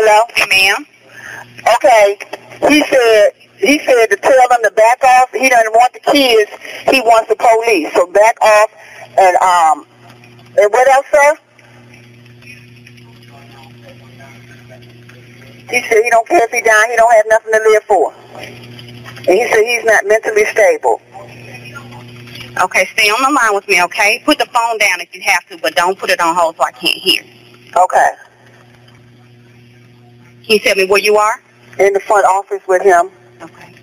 Speaker 3: Hello.
Speaker 2: Ma'am.
Speaker 3: Okay. He said he said to tell them to back off. He doesn't want the kids. He wants the police. So back off and um and what else, sir? He said he don't care if he die. He don't have nothing to live for. And he said he's not mentally stable.
Speaker 2: Okay, stay on the line with me, okay? Put the phone down if you have to, but don't put it on hold so I can't hear.
Speaker 3: Okay.
Speaker 2: Can you tell me where you are?
Speaker 3: In the front office with him.
Speaker 2: Okay.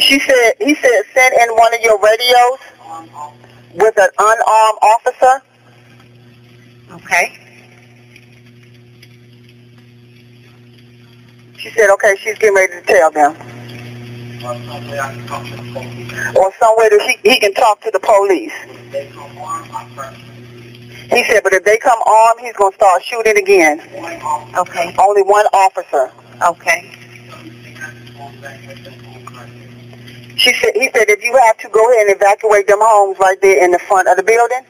Speaker 3: She said he said send in one of your radios with an unarmed officer.
Speaker 2: Okay.
Speaker 3: She said, okay, she's getting ready to tell them. Or somewhere that he, he can talk to the police. He said, but if they come armed, he's going to start shooting again.
Speaker 2: Okay.
Speaker 3: Only one officer.
Speaker 2: Okay.
Speaker 3: She said, he said, if you have to, go ahead and evacuate them homes right there in the front of the building.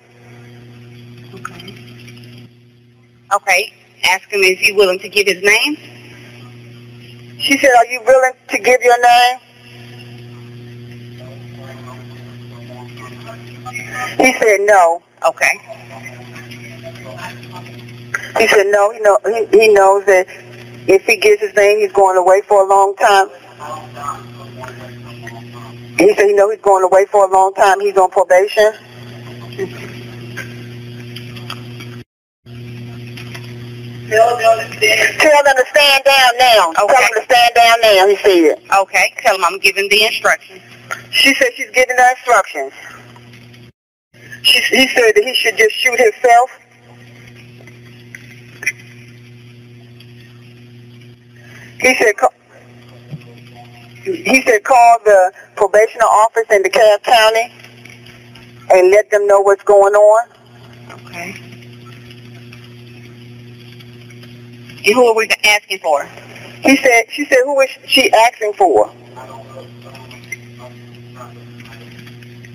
Speaker 2: Okay. Okay. Ask him if he's willing to give his name.
Speaker 3: She said, are you willing to give your name? He said no.
Speaker 2: Okay.
Speaker 3: He said no. He know he, he knows that if he gives his name, he's going away for a long time. He said he know he's going away for a long time. He's on probation. Tell them to stand down now.
Speaker 2: Okay.
Speaker 3: Tell them to stand down now. He said.
Speaker 2: Okay. Tell him I'm giving the instructions.
Speaker 3: She said she's giving the instructions. She, he said that he should just shoot himself. He said, he said call the probation office in DeKalb County and let them know what's going on.
Speaker 2: Okay. And who are we asking for?
Speaker 3: He said, she said, who is she asking for?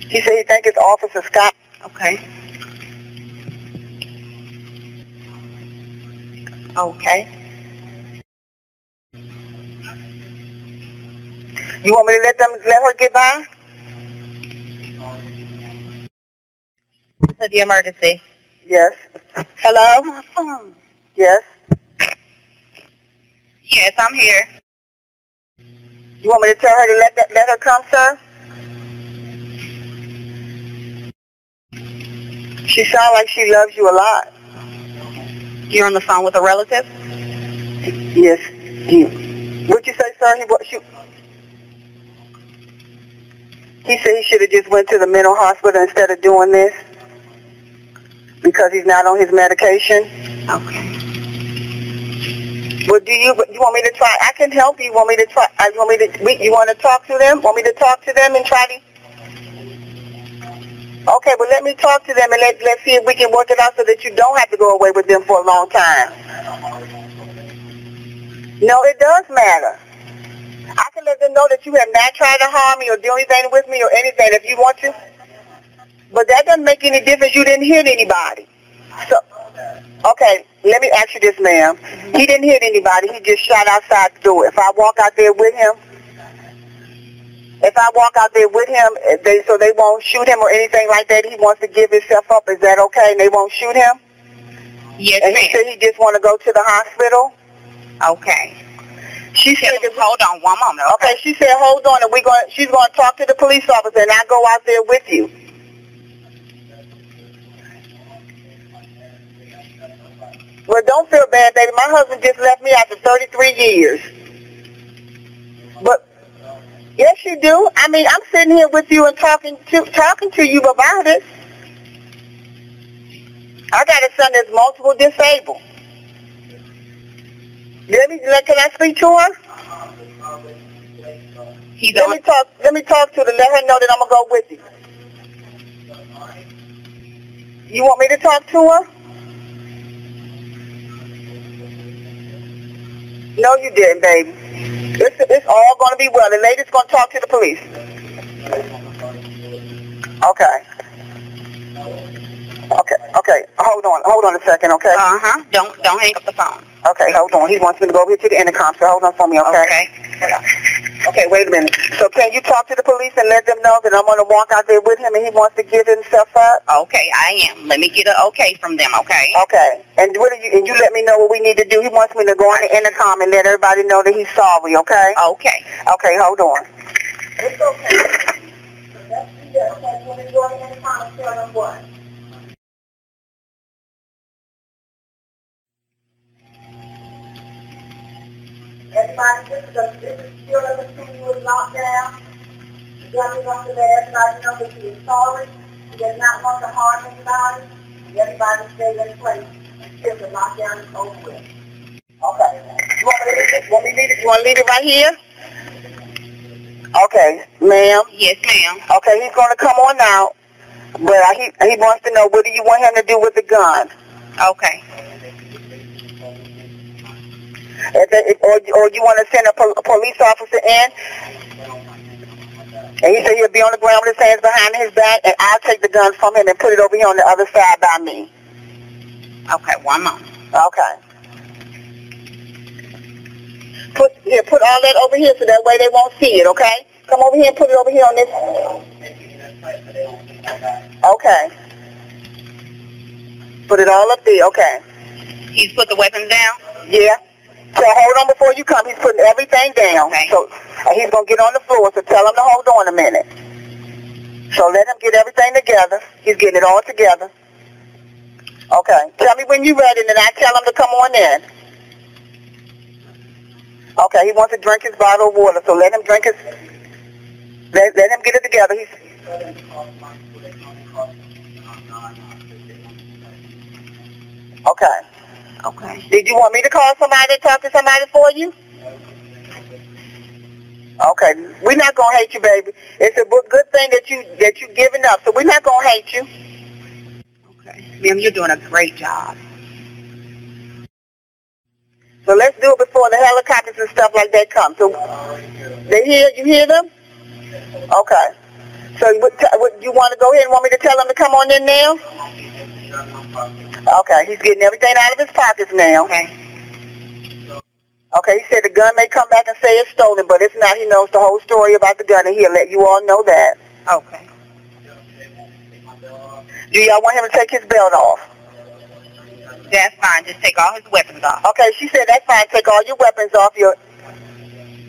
Speaker 3: He said he think it's Officer Scott.
Speaker 2: Okay. Okay.
Speaker 3: You want me to let them let her get by?
Speaker 2: To the emergency.
Speaker 3: Yes. Hello? Yes.
Speaker 2: Yes, I'm here.
Speaker 3: You want me to tell her to let that, let her come, sir? She sounds like she loves you a lot.
Speaker 2: You're on the phone with a relative?
Speaker 3: Yes. What'd you say, sir? He, what, she, he said he should have just went to the mental hospital instead of doing this because he's not on his medication.
Speaker 2: Okay.
Speaker 3: Well, do you you want me to try? I can help you. Want me to try? I You want me to? we- You want to talk to them? Want me to talk to them and try to? Okay, well let me talk to them and let let's see if we can work it out so that you don't have to go away with them for a long time. No, it does matter. I can let them know that you have not tried to harm me or do anything with me or anything if you want to. But that doesn't make any difference. You didn't hit anybody. So, okay, let me ask you this, ma'am. He didn't hit anybody. He just shot outside the door. If I walk out there with him, if I walk out there with him, eh, they so they won't shoot him or anything like that. He wants to give himself up. Is that okay? And they won't shoot him?
Speaker 2: Yes,
Speaker 3: And he said he just want to go to the hospital.
Speaker 2: Okay.
Speaker 3: She said,
Speaker 2: him,
Speaker 3: that we-
Speaker 2: hold on one moment.
Speaker 3: okay. She said, hold on, and we going. She's going to talk to the police officer, and I go out there with you. Well, don't feel bad, baby. My husband just left me after 33 years. But Yes, you do. I mean, I'm sitting here with you and talking to talking to you about it. I got a son that's multiple disabled. Let me, let, can I speak to her?
Speaker 2: He's
Speaker 3: Let
Speaker 2: on.
Speaker 3: me talk. Let me talk to her. Let her know that I'm gonna go with you. You want me to talk to her? No, you didn't, baby. It's, it's all gonna be well. The lady's gonna talk to the police. Okay. Okay. Okay. Hold on. Hold on a second. Okay.
Speaker 2: Uh huh. Don't don't hang up the phone.
Speaker 3: Okay. Hold on. He wants me to go over here to the intercom. So hold on for me.
Speaker 2: Okay.
Speaker 3: Okay, Okay, wait a minute. So can you talk to the police and let them know that I'm going to walk out there with him and he wants to give himself up?
Speaker 2: Okay, I am. Let me get an okay from them. Okay.
Speaker 3: Okay. And what do you and you let me know what we need to do. He wants me to go on the intercom and let everybody know that he's sorry, okay?
Speaker 2: Okay.
Speaker 3: Okay, hold on. It's okay. Everybody, this is, a, this is still a continuous lockdown. The government wants to let everybody know that he is sorry. He does not want to harm anybody. Everybody stay in place until the lockdown is over with. Okay. You want me to leave it, want me to leave it, you want to leave it right here? Okay, ma'am.
Speaker 2: Yes, ma'am.
Speaker 3: Okay, he's going to come on out. But he, he wants to know what do you want him to do with the gun?
Speaker 2: Okay.
Speaker 3: If if, or, or you want to send a, pol- a police officer in, and he said he'll be on the ground with his hands behind his back, and I'll take the gun from him and put it over here on the other side by me.
Speaker 2: Okay. One moment.
Speaker 3: Okay. Put here, put all that over here so that way they won't see it. Okay. Come over here and put it over here on this. Okay. Put it all up there. Okay.
Speaker 2: He's put the weapons down.
Speaker 3: Yeah. So hold on before you come. He's putting everything down.
Speaker 2: Okay.
Speaker 3: So he's gonna get on the floor. So tell him to hold on a minute. So let him get everything together. He's getting it all together. Okay. Tell me when you're ready, and then I tell him to come on in. Okay. He wants to drink his bottle of water. So let him drink his. Let, let him get it together. He's. Okay.
Speaker 2: Okay.
Speaker 3: Did you want me to call somebody to talk to somebody for you? Okay, we're not gonna hate you, baby. It's a good thing that you that you giving up. So we're not gonna hate you.
Speaker 2: Okay. Ma'am, you're doing a great job.
Speaker 3: So let's do it before the helicopters and stuff like that come. So they hear you hear them? Okay. So what, what you want to go ahead and want me to tell them to come on in now? Okay, he's getting everything out of his pockets now.
Speaker 2: Okay.
Speaker 3: Okay, he said the gun may come back and say it's stolen, but it's not. He knows the whole story about the gun, and he'll let you all know that.
Speaker 2: Okay.
Speaker 3: Do y'all want him to take his belt off?
Speaker 2: That's fine. Just take all his weapons off.
Speaker 3: Okay, she said that's fine. Take all your weapons off your.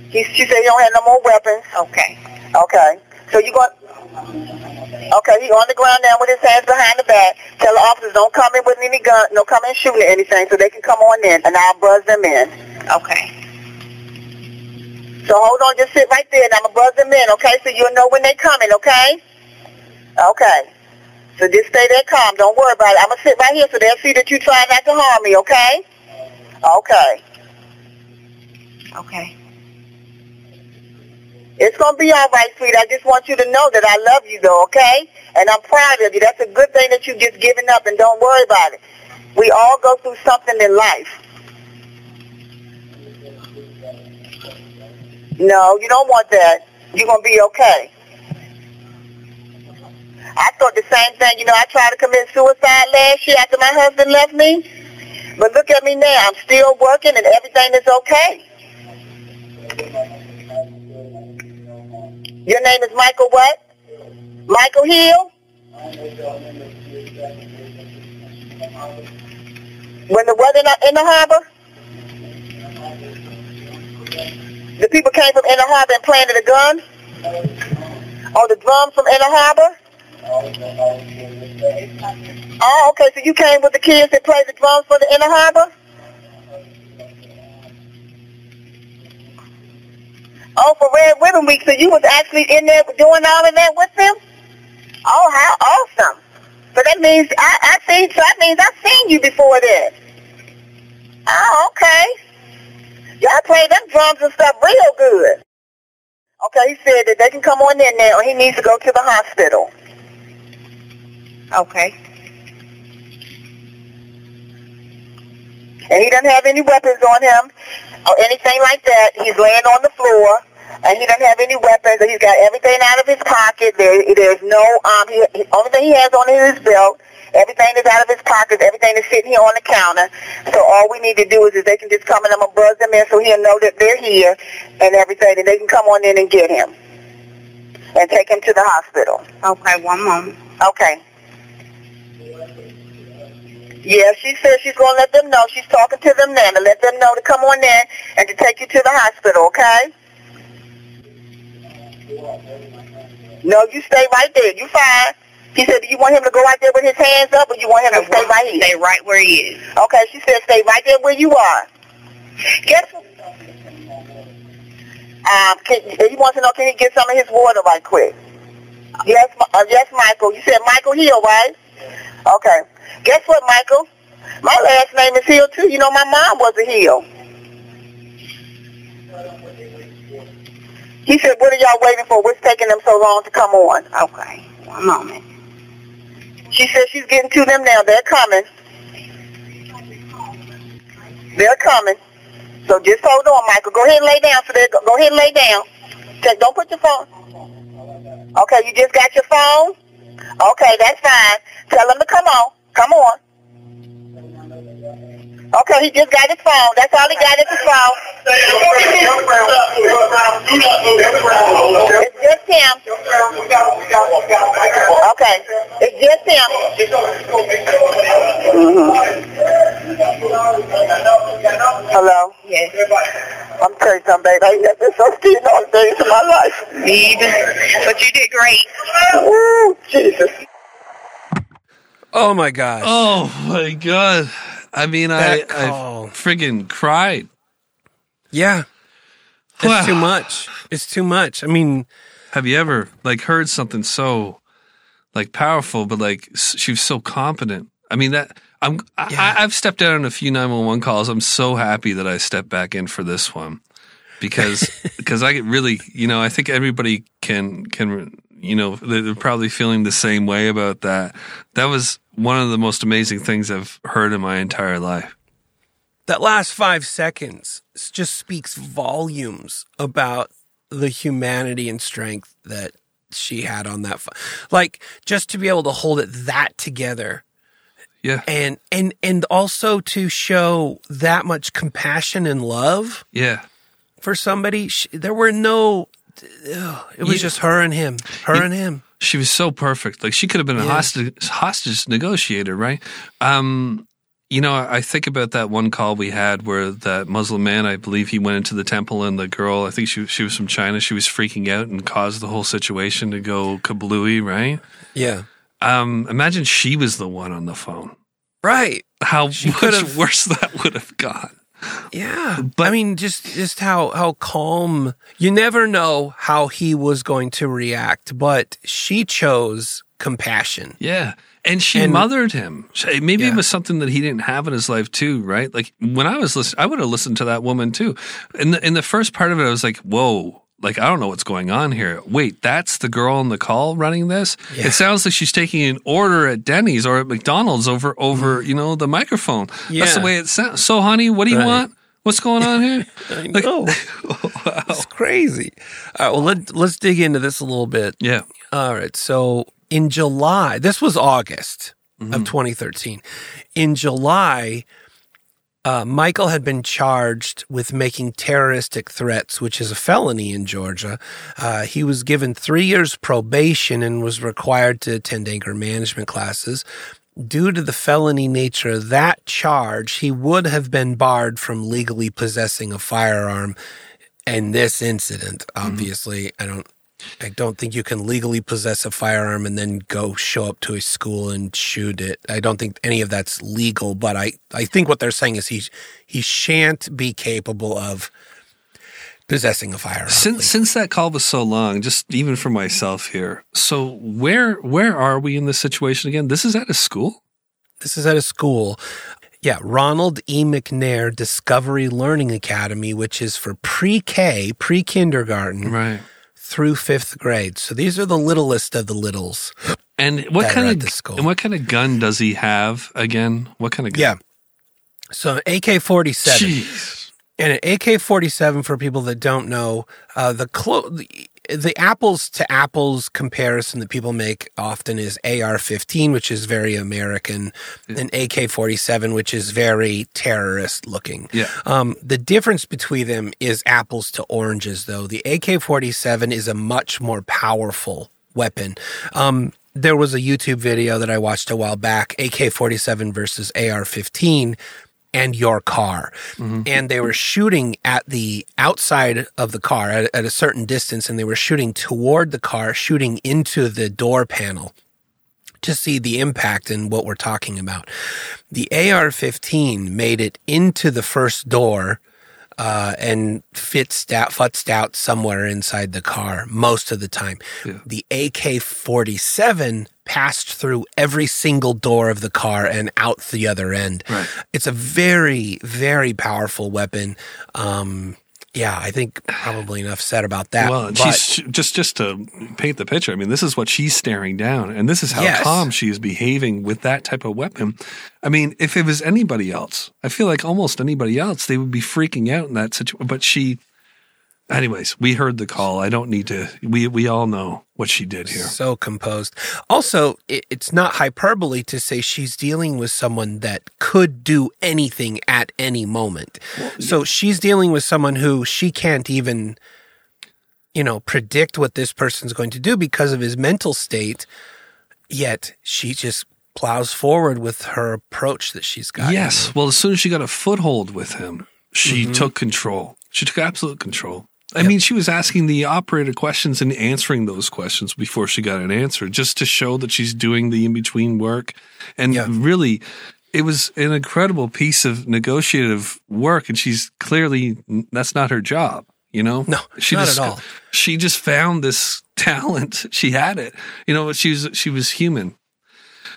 Speaker 3: He, she said you don't have no more weapons.
Speaker 2: Okay.
Speaker 3: Okay, so you going? Okay, he on the ground now with his hands behind the back. Tell the officers don't come in with any gun, no come in shooting or anything, so they can come on in, and I'll buzz them in.
Speaker 2: Okay.
Speaker 3: So hold on, just sit right there, and I'm gonna buzz them in, okay? So you'll know when they're coming, okay? Okay. So just stay there calm. Don't worry about it. I'm gonna sit right here so they'll see that you try not to harm me, okay? Okay.
Speaker 2: Okay.
Speaker 3: It's gonna be all right, sweet. I just want you to know that I love you, though, okay? And I'm proud of you. That's a good thing that you just given up, and don't worry about it. We all go through something in life. No, you don't want that. You're gonna be okay. I thought the same thing. You know, I tried to commit suicide last year after my husband left me. But look at me now. I'm still working and everything is okay. Your name is Michael what? Michael Hill? When the weather not in the harbor? The people came from Inner Harbor and planted a gun? Or the drums from Inner Harbor? Oh, okay, so you came with the kids that played the drums for the Inner Harbor? Oh, for Red Ribbon Week, so you was actually in there doing all of that with them? Oh, how awesome. So that means I, I seen, so that means I've seen you before this. Oh, okay. Y'all play them drums and stuff real good. Okay, he said that they can come on in or he needs to go to the hospital.
Speaker 2: Okay.
Speaker 3: and he doesn't have any weapons on him or anything like that. He's laying on the floor, and he doesn't have any weapons. He's got everything out of his pocket. There, there's no um. He, he, only thing he has on is his belt. Everything is out of his pockets. Everything is sitting here on the counter. So all we need to do is, is they can just come and I'm gonna buzz them in so he'll know that they're here and everything, and they can come on in and get him and take him to the hospital.
Speaker 2: Okay, one moment.
Speaker 3: Okay. Yeah, she says she's going to let them know. She's talking to them now to let them know to come on in and to take you to the hospital, okay? No, you stay right there. You fine. He said, do you want him to go out there with his hands up or you want him to stay right here?
Speaker 2: Stay right where he is.
Speaker 3: Okay, she said stay right there where you are. Guess what? Um, can, he wants to know, can he get some of his water right quick? Yes, uh, yes, Michael. You said Michael Hill, right? Okay. Guess what, Michael? My last name is Hill, too. You know, my mom was a Hill. He said, what are y'all waiting for? What's taking them so long to come on?
Speaker 2: Okay, one moment.
Speaker 3: She said she's getting to them now. They're coming. They're coming. So just hold on, Michael. Go ahead and lay down. So they go, go ahead and lay down. Okay, don't put your phone. Okay, you just got your phone? Okay, that's fine. Tell them to come on. Come on. Okay, he just got his phone. That's all he got is his phone. It's just him. Okay, it's just him. Mm-hmm. Hello?
Speaker 2: Yes.
Speaker 3: I'm telling you something, babe. I ain't been so scared all days of my life.
Speaker 2: Me either. But you did great.
Speaker 3: Ooh, Jesus.
Speaker 4: Oh my gosh.
Speaker 5: Oh my god! I mean, I,
Speaker 4: That
Speaker 5: I
Speaker 4: call.
Speaker 5: friggin' cried.
Speaker 4: Yeah. It's
Speaker 5: Wow.
Speaker 4: too much. It's too much. I mean,
Speaker 5: Have you ever like heard something so like powerful, but like she was so competent? I mean that I'm
Speaker 4: yeah.
Speaker 5: I, I've stepped out on a few nine one one calls. I'm so happy that I stepped back in for this one because because I get really you know I think everybody can can you know they're probably feeling the same way about that. That was one of the most amazing things I've heard in my entire life.
Speaker 4: that last five seconds just speaks volumes about the humanity and strength that she had on that. Like just to be able to hold it that together
Speaker 5: Yeah,
Speaker 4: and and and also to show that much compassion and love
Speaker 5: yeah.
Speaker 4: for somebody. Sh there were no. Ugh, it was just her and him, her and him.
Speaker 5: she was so perfect. Like she could have been a
Speaker 4: Yeah.
Speaker 5: hostage hostage negotiator, right? Um, you know, I think about that one call we had where that Muslim man, I believe he went into the temple and the girl, I think she she was from China, she was freaking out and caused the whole situation to go kablooey, right?
Speaker 4: Yeah,
Speaker 5: Um, imagine she was the one on the phone.
Speaker 4: right.
Speaker 5: How
Speaker 4: She
Speaker 5: much worse that would have gone.
Speaker 4: Yeah,
Speaker 5: But-
Speaker 4: I mean, just just how how calm. You never know how he was going to react, but she chose compassion.
Speaker 5: Yeah. And she
Speaker 4: And-
Speaker 5: mothered him. Maybe it was something that he didn't have in his life too, right? Like when I was listening, I would have listened to that woman too. In the in the first part of it, I was like, "Whoa!" Like I don't know what's going on here. Wait, that's the girl on the call running this.
Speaker 4: Yeah.
Speaker 5: It sounds like she's taking an order at Denny's or at McDonald's over over you know the microphone. That's
Speaker 4: Mm.
Speaker 5: The way it sounds. So, honey, what do you
Speaker 4: Right.
Speaker 5: want? What's going on here?
Speaker 4: I
Speaker 5: Like-
Speaker 4: know. It's crazy. All right, well, let, let's dig into this a little bit.
Speaker 5: yeah,
Speaker 4: All right. So in July, this was August
Speaker 5: Mm-hmm.
Speaker 4: of 2013. In July, uh, Michael had been charged with making terroristic threats, which is a felony in Georgia. Uh, he was given three years probation and was required to attend anger management classes. Due to the felony nature of that charge, he would have been barred from legally possessing a firearm in this incident. Obviously, I don't I don't think you can legally possess a firearm and then go show up to a school and shoot it. I don't think any of that's legal, but I, I think what they're saying is he he shan't be capable of possessing a firearm.
Speaker 5: Since since that call was so long, just even for myself here. So where where are we in this situation again? This is at a school.
Speaker 4: This is at a school. Yeah, Ronald E. McNair Discovery Learning Academy, which is for pre-K, pre-kindergarten
Speaker 5: Right.
Speaker 4: Through fifth grade. So these are the littlest of the littles.
Speaker 5: And what kind of
Speaker 4: school.
Speaker 5: and what kind of gun does he have again? What kind of gun?
Speaker 4: Yeah. So AK forty seven. And an AK forty seven for people that don't know, uh, the, clo- the apples to apples comparison that people make often is AR fifteen, which is very American, and AK forty seven, which is very terrorist looking.
Speaker 5: Yeah.
Speaker 4: Um, the difference between them is apples to oranges, though. The AK 47 is a much more powerful weapon. Um, there was a YouTube video that I watched a while back AK 47 versus AR 15 and your car. And they were shooting at the outside of the car at, at a certain distance, and they were shooting toward the car, shooting into the door panel to see the impact and what we're talking about. The AR 15 made it into the first door uh, and fits out, futzed out somewhere inside the car most of the time.
Speaker 5: Yeah.
Speaker 4: The AK 47 passed through every single door of the car and out the other end.
Speaker 5: Right.
Speaker 4: It's a very, very powerful weapon. Um, yeah, I think probably enough said about that.
Speaker 5: Well, she's just just to paint the picture. I mean, this is what she's staring down, and this is how
Speaker 4: Yes.
Speaker 5: calm she is behaving with that type of weapon. I mean, if it was anybody else, I feel like almost anybody else, they would be freaking out in that situation. But she, anyways, we heard the call. I don't need to. We we all know what she did here.
Speaker 4: So composed. Also, it, it's not hyperbole to say she's dealing with someone that could do anything at any moment. so she's dealing with someone who she can't even, you know, predict what this person's going to do because of his mental state. Yet she just plows forward with her approach that she's got.
Speaker 5: Yes. Well, as soon as she got a foothold with him, she
Speaker 4: Mm-hmm.
Speaker 5: took control. She took absolute control. I mean, she was asking the operator questions and answering those questions before she got an answer, just to show that she's doing the in between work. And
Speaker 4: Yeah.
Speaker 5: really, it was an incredible piece of negotiative work. And she's clearly, that's not her job. You know,
Speaker 4: No,
Speaker 5: she
Speaker 4: not
Speaker 5: just,
Speaker 4: at all.
Speaker 5: She just found this talent. She had it. You know, she was she was human.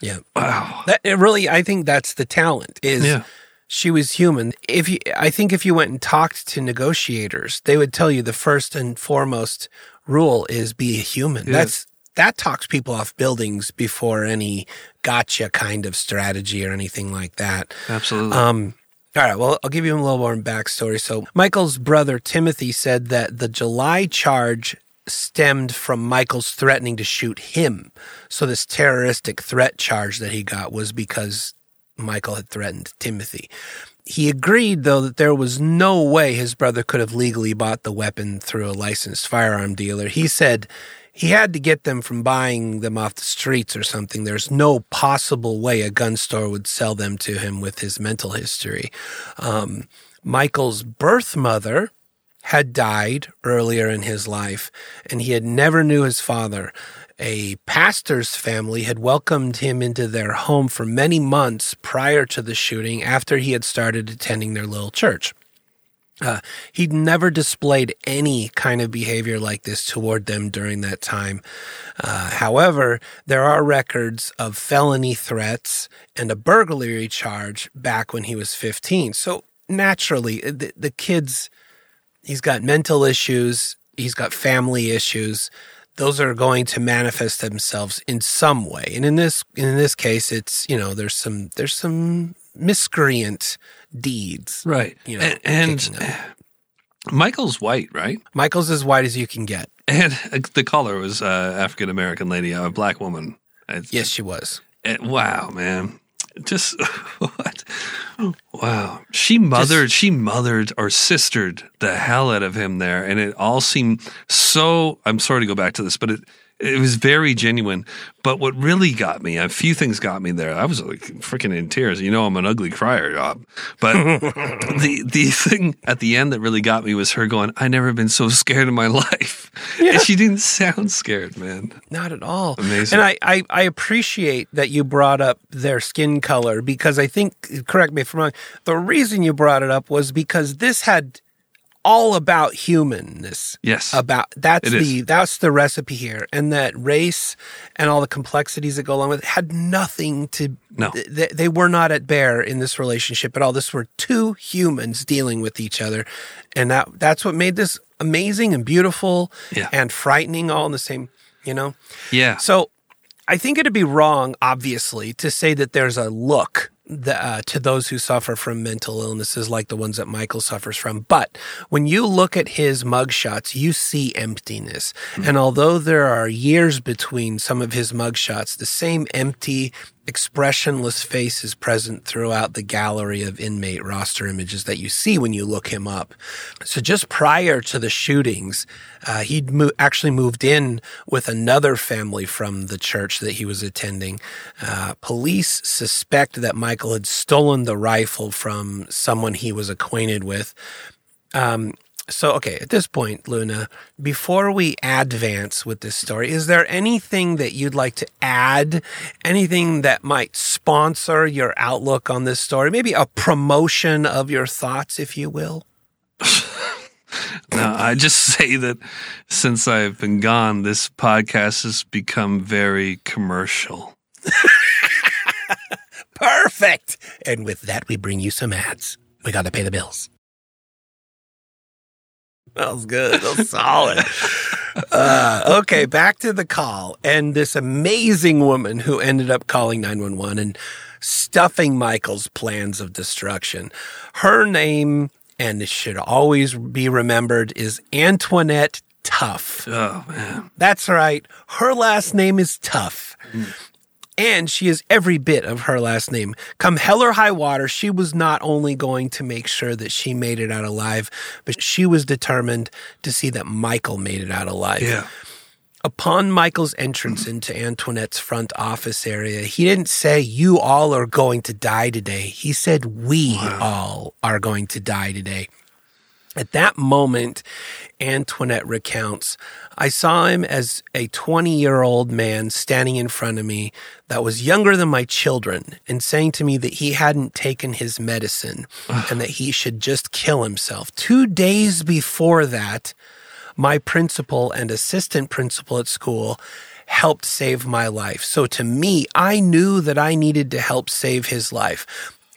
Speaker 4: Yeah.
Speaker 5: Wow.
Speaker 4: That it really, I think that's the talent is
Speaker 5: Yeah.
Speaker 4: She was human. If you, I think if you went and talked to negotiators, they would tell you the first and foremost rule is be a human.
Speaker 5: Yeah.
Speaker 4: That's, that talks people off buildings before any gotcha kind of strategy or anything like that.
Speaker 5: Absolutely.
Speaker 4: Um, all right. Well, I'll give you a little more backstory. So, Michael's brother Timothy said that the July charge stemmed from Michael's threatening to shoot him. So, this terroristic threat charge that he got was because Michael had threatened Timothy. He agreed, though, that there was no way his brother could have legally bought the weapon through a licensed firearm dealer. He said he had to get them from buying them off the streets or something. There's no possible way a gun store would sell them to him with his mental history. Um, Michael's birth mother had died earlier in his life, and he had never knew his father. A pastor's family had welcomed him into their home for many months prior to the shooting after he had started attending their little church. Uh, he'd never displayed any kind of behavior like this toward them during that time. Uh, however, there are records of felony threats and a burglary charge back when he was 15. So naturally, the, the kid's he's got mental issues, he's got family issues. Those are going to manifest themselves in some way. And in this in this case, it's you know there's some there's some miscreant deeds.
Speaker 5: right.
Speaker 4: You know,
Speaker 5: and and. Michael's white, right?
Speaker 4: Michael's as white as you can get.
Speaker 5: And the caller was uh, African American lady, a black woman. It's-
Speaker 4: Yes, she was.
Speaker 5: it- wow, man. Just what? Wow. She mothered, she mothered or sistered the hell out of him there, and it all seemed so. I'm sorry to go back to this, but it it was very genuine. But what really got me, a few things got me there. I was like freaking in tears. You know, I'm an ugly crier, Job. But the the thing at the end that really got me was her going, "I never been so scared in my life," and she didn't sound scared, man.
Speaker 4: Not at all.
Speaker 5: Amazing.
Speaker 4: And I, I, I appreciate that you brought up their skin color because I think, correct me if I'm wrong, the reason you brought it up was because this had all about humanness.
Speaker 5: Yes.
Speaker 4: About that's the that's the recipe here. And that race and all the complexities that go along with it had nothing to
Speaker 5: No.
Speaker 4: they, they were not at bear in this relationship at all. This were two humans dealing with each other. And that that's what made this amazing and beautiful
Speaker 5: Yeah.
Speaker 4: and frightening all in the same, you know?
Speaker 5: Yeah.
Speaker 4: So I think it'd be wrong, obviously, to say that there's a look the, uh, to those who suffer from mental illnesses like the ones that Michael suffers from. But when you look at his mugshots, you see emptiness. And although there are years between some of his mugshots, the same empty, expressionless face is present throughout the gallery of inmate roster images that you see when you look him up. So just prior to the shootings, uh, he'd mo- actually moved in with another family from the church that he was attending. Uh, police suspect that Michael had stolen the rifle from someone he was acquainted with. Um, so, okay, at this point, Luna, before we advance with this story, is there anything that you'd like to add? Anything that might sponsor your outlook on this story? Maybe a promotion of your thoughts, if you will?
Speaker 5: No, I just say that since I've been gone, this podcast has become very commercial.
Speaker 4: Perfect. And with that, we bring you some ads. We got to pay the bills. That was good. That was solid. Uh, okay, back to the call. And this amazing woman who ended up calling 911 and stuffing Michael's plans of destruction. Her name, and it should always be remembered, is Antoinette Tuff.
Speaker 5: Oh man,
Speaker 4: That's right. Her last name is Tuff. And she is every bit of her last name. Come hell or high water, she was not only going to make sure that she made it out alive, but she was determined to see that Michael made it out alive.
Speaker 5: yeah,
Speaker 4: Upon Michael's entrance into Antoinette's front office area, he didn't say, You all are going to die today. He said, We all are going to die today. At that moment, Antoinette recounts, I saw him as a 20 year old man standing in front of me that was younger than my children and saying to me that he hadn't taken his medicine and that he should just kill himself. Two days before that, my principal and assistant principal at school helped save my life. So to me, I knew that I needed to help save his life.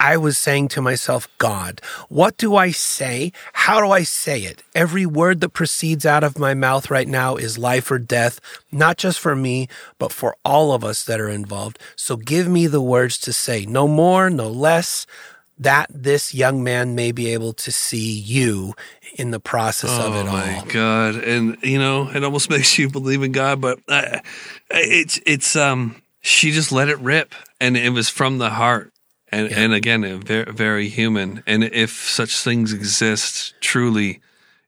Speaker 4: I was saying to myself, God, what do I say? How do I say it? Every word that proceeds out of my mouth right now is life or death, not just for me, but for all of us that are involved. So give me the words to say, no more, no less, that this young man may be able to see you in the process of
Speaker 5: oh
Speaker 4: it
Speaker 5: my
Speaker 4: all.
Speaker 5: god! And you know, it almost makes you believe in God, but uh, it's it's um, she just let it rip, and it was from the heart. And,
Speaker 4: Yeah.
Speaker 5: and again, very, very human. And if such things exist, truly,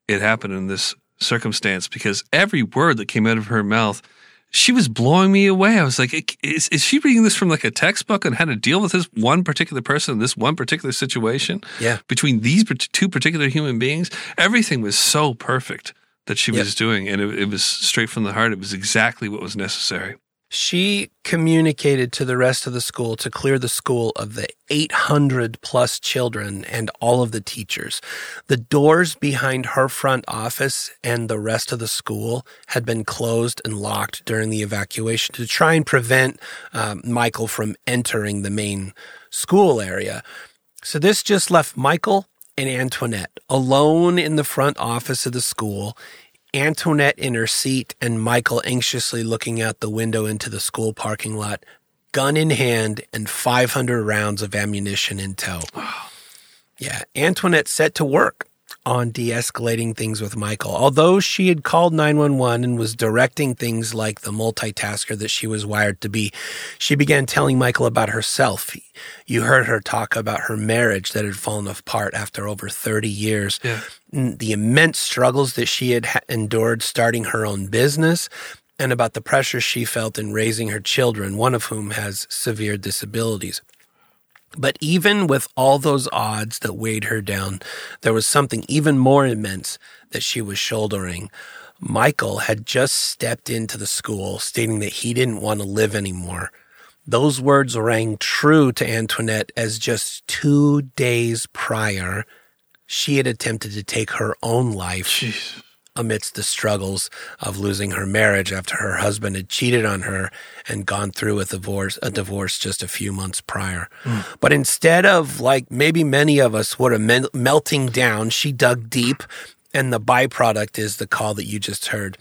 Speaker 5: it happened in this circumstance because every word that came out of her mouth, she was blowing me away. I was like, is, is she reading this from like a textbook on how to deal with this one particular person in this one particular situation?
Speaker 4: Yeah.
Speaker 5: Between these two particular human beings, everything was so perfect that she
Speaker 4: Yep.
Speaker 5: was doing. And it, it was straight from the heart. It was exactly what was necessary.
Speaker 4: She communicated to the rest of the school to clear the school of the 800 plus children and all of the teachers. The doors behind her front office and the rest of the school had been closed and locked during the evacuation to try and prevent um, Michael from entering the main school area. So this just left Michael and Antoinette alone in the front office of the school. Antoinette in her seat and Michael anxiously looking out the window into the school parking lot, gun in hand and 500 rounds of ammunition in tow. Yeah, Antoinette set to work on de escalating things with Michael. Although she had called 911 and was directing things like the multitasker that she was wired to be, she began telling Michael about herself. You heard her talk about her marriage that had fallen apart after over 30 years,
Speaker 5: Yeah.
Speaker 4: the immense struggles that she had ha- endured starting her own business, and about the pressure she felt in raising her children, one of whom has severe disabilities. But even with all those odds that weighed her down, there was something even more immense that she was shouldering. Michael had just stepped into the school stating that he didn't want to live anymore. Those words rang true to Antoinette as just two days prior, she had attempted to take her own life
Speaker 5: Jeez.
Speaker 4: Amidst the struggles of losing her marriage after her husband had cheated on her and gone through with divorce, a divorce just a few months prior. Hmm. But instead of like maybe many of us would have mel- melting down, she dug deep, and the byproduct is the call that you just heard.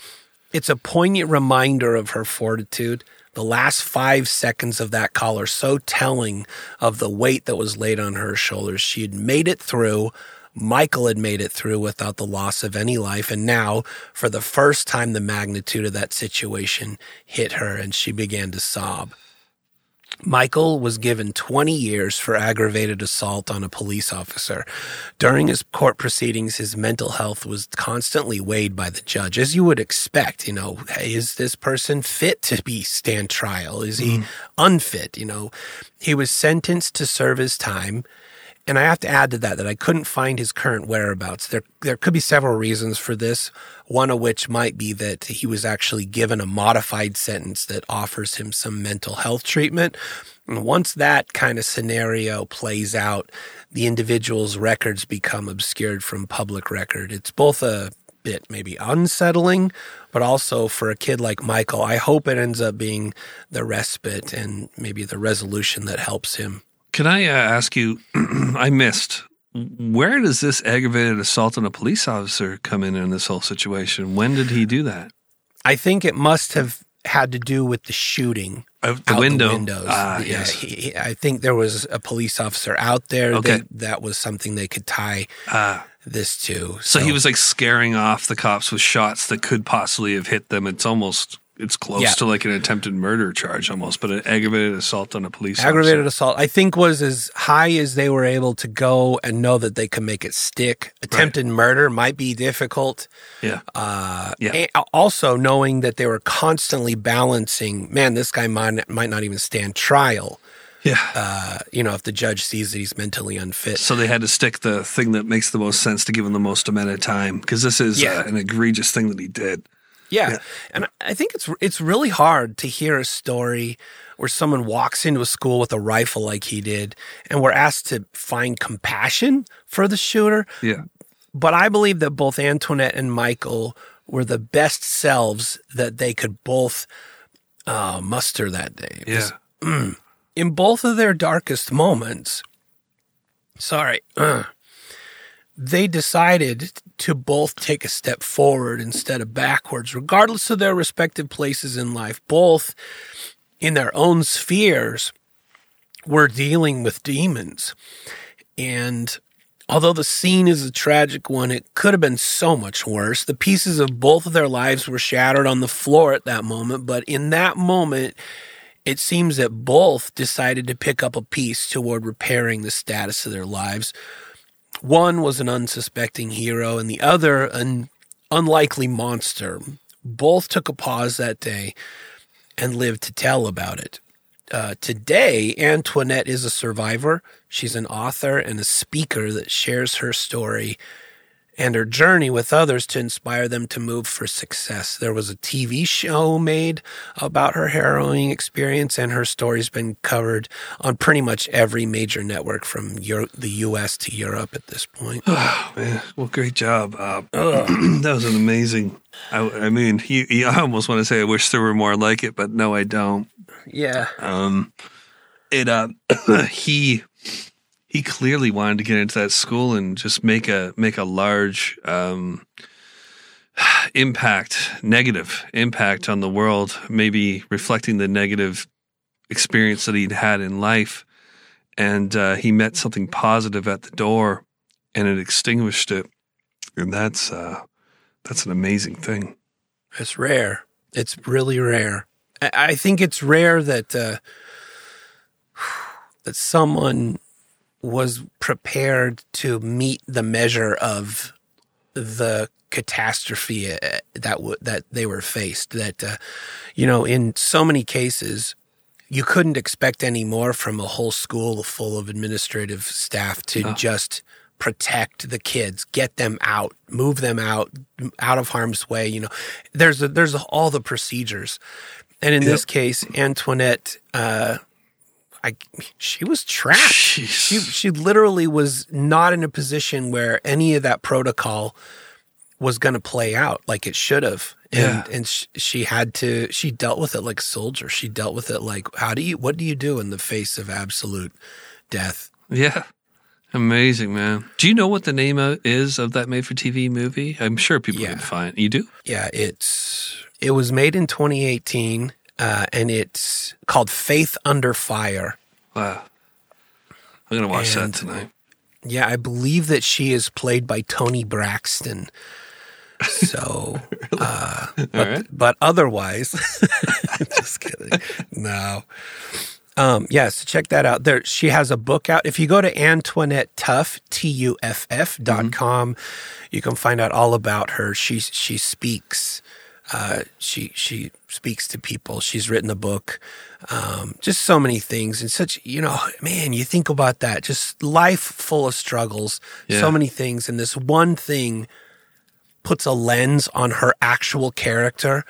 Speaker 4: It's a poignant reminder of her fortitude. The last five seconds of that call are so telling of the weight that was laid on her shoulders. She had made it through. Michael had made it through without the loss of any life. And now, for the first time, the magnitude of that situation hit her and she began to sob. Michael was given 20 years for aggravated assault on a police officer. During his court proceedings, his mental health was constantly weighed by the judge, as you would expect. You know, hey, is this person fit to be stand trial? Is he mm-hmm. unfit? You know, he was sentenced to serve his time. And I have to add to that that I couldn't find his current whereabouts. There, there could be several reasons for this. One of which might be that he was actually given a modified sentence that offers him some mental health treatment. And once that kind of scenario plays out, the individual's records become obscured from public record. It's both a bit maybe unsettling, but also for a kid like Michael, I hope it ends up being the respite and maybe the resolution that helps him.
Speaker 5: Can I uh, ask you? I missed. Where does this aggravated assault on a police officer come in in this whole situation? When did he do that?
Speaker 4: I think it must have had to do with the shooting.
Speaker 5: Out the window.
Speaker 4: The windows.
Speaker 5: Ah,
Speaker 4: yeah,
Speaker 5: yes.
Speaker 4: he, he- I think there was a police officer out there.
Speaker 5: Okay.
Speaker 4: That, that was something they could tie
Speaker 5: Ah,
Speaker 4: this to.
Speaker 5: so he was like scaring off the cops with shots that could possibly have hit them. It's almost it's close
Speaker 4: Yeah.
Speaker 5: to like an attempted murder charge almost, but an aggravated assault on a police
Speaker 4: aggravated
Speaker 5: officer.
Speaker 4: assault. I think was as high as they were able to go and know that they could make it stick. Attempted murder might be difficult.
Speaker 5: Yeah.
Speaker 4: Uh,
Speaker 5: Yeah.
Speaker 4: also knowing that they were constantly balancing. Man, this guy might might not even stand trial.
Speaker 5: Yeah.
Speaker 4: Uh, you know, if the judge sees that he's mentally unfit.
Speaker 5: so they had to stick the thing that makes the most sense to give him the most amount of time because this is
Speaker 4: Yeah.
Speaker 5: uh, an egregious thing that he did.
Speaker 4: Yeah. And I think it's it's really hard to hear a story where someone walks into a school with a rifle like he did and we're asked to find compassion for the shooter.
Speaker 5: Yeah.
Speaker 4: But I believe that both Antoinette and Michael were the best selves that they could both uh, muster that day.
Speaker 5: Yeah.
Speaker 4: was- in both of their darkest moments, sorry, uh, they decided to both take a step forward instead of backwards, regardless of their respective places in life. Both in their own spheres were dealing with demons. And although the scene is a tragic one, it could have been so much worse. The pieces of both of their lives were shattered on the floor at that moment, but in that moment, it seems that both decided to pick up a piece toward repairing the status of their lives. One was an unsuspecting hero, and the other an unlikely monster. Both took a pause that day and lived to tell about it. Uh, today, Antoinette is a survivor. She's an author and a speaker that shares her story and her journey with others to inspire them to move for success. There was a TV show made about her harrowing experience, and her story's been covered on pretty much every major network from Euro- the U.S. to Europe at this point.
Speaker 5: Oh man, well, great job. Uh, that was an amazing. I, I mean, I almost want to say I wish there were more like it, but no, I don't.
Speaker 4: yeah.
Speaker 5: Um, it uh, he he clearly wanted to get into that school and just make a make a large um impact, negative impact on the world, maybe reflecting the negative experience that he'd had in life. And uh, he met something positive at the door, and it extinguished it. And that's uh, that's an amazing thing.
Speaker 4: It's rare. It's really rare. I, think it's rare that uh, that someone was prepared to meet the measure of the catastrophe uh, that w- that they were faced. That uh, you know, in so many cases, you couldn't expect any more from a whole school full of administrative staff to just protect the kids, get them out, move them out, out of harm's way. You know, there's a, there's a, all the procedures, and in this case, Antoinette. Uh, I she was trapped.
Speaker 5: Jeez.
Speaker 4: She she literally was not in a position where any of that protocol was going to play out like it should have.
Speaker 5: Yeah.
Speaker 4: And and sh- she had to she dealt with it like a soldier. She dealt with it like how do you what do you do in the face of absolute death?
Speaker 5: Yeah. Amazing, man. Do you know what the name of, is of that made for TV movie? I'm sure people
Speaker 4: Yeah.
Speaker 5: can find. It. You do?
Speaker 4: Yeah, it's it was made in 2018 uh, and it's called Faith Under Fire.
Speaker 5: Wow. I'm going to watch
Speaker 4: And-
Speaker 5: that tonight.
Speaker 4: Yeah, I believe that she is played by Toni Braxton. So, uh, but,
Speaker 5: All right.
Speaker 4: but otherwise, I'm just kidding. No. Um, yeah, so check that out. There, she has a book out. If you go to Antoinette Tuff, T U F F dot com, you can find out all about her. She she speaks. Uh, she she speaks to people. She's written a book. Um, just so many things and such. You know, man, you think about that. Just life full of struggles.
Speaker 5: Yeah.
Speaker 4: So many things, and this one thing puts a lens on her actual character,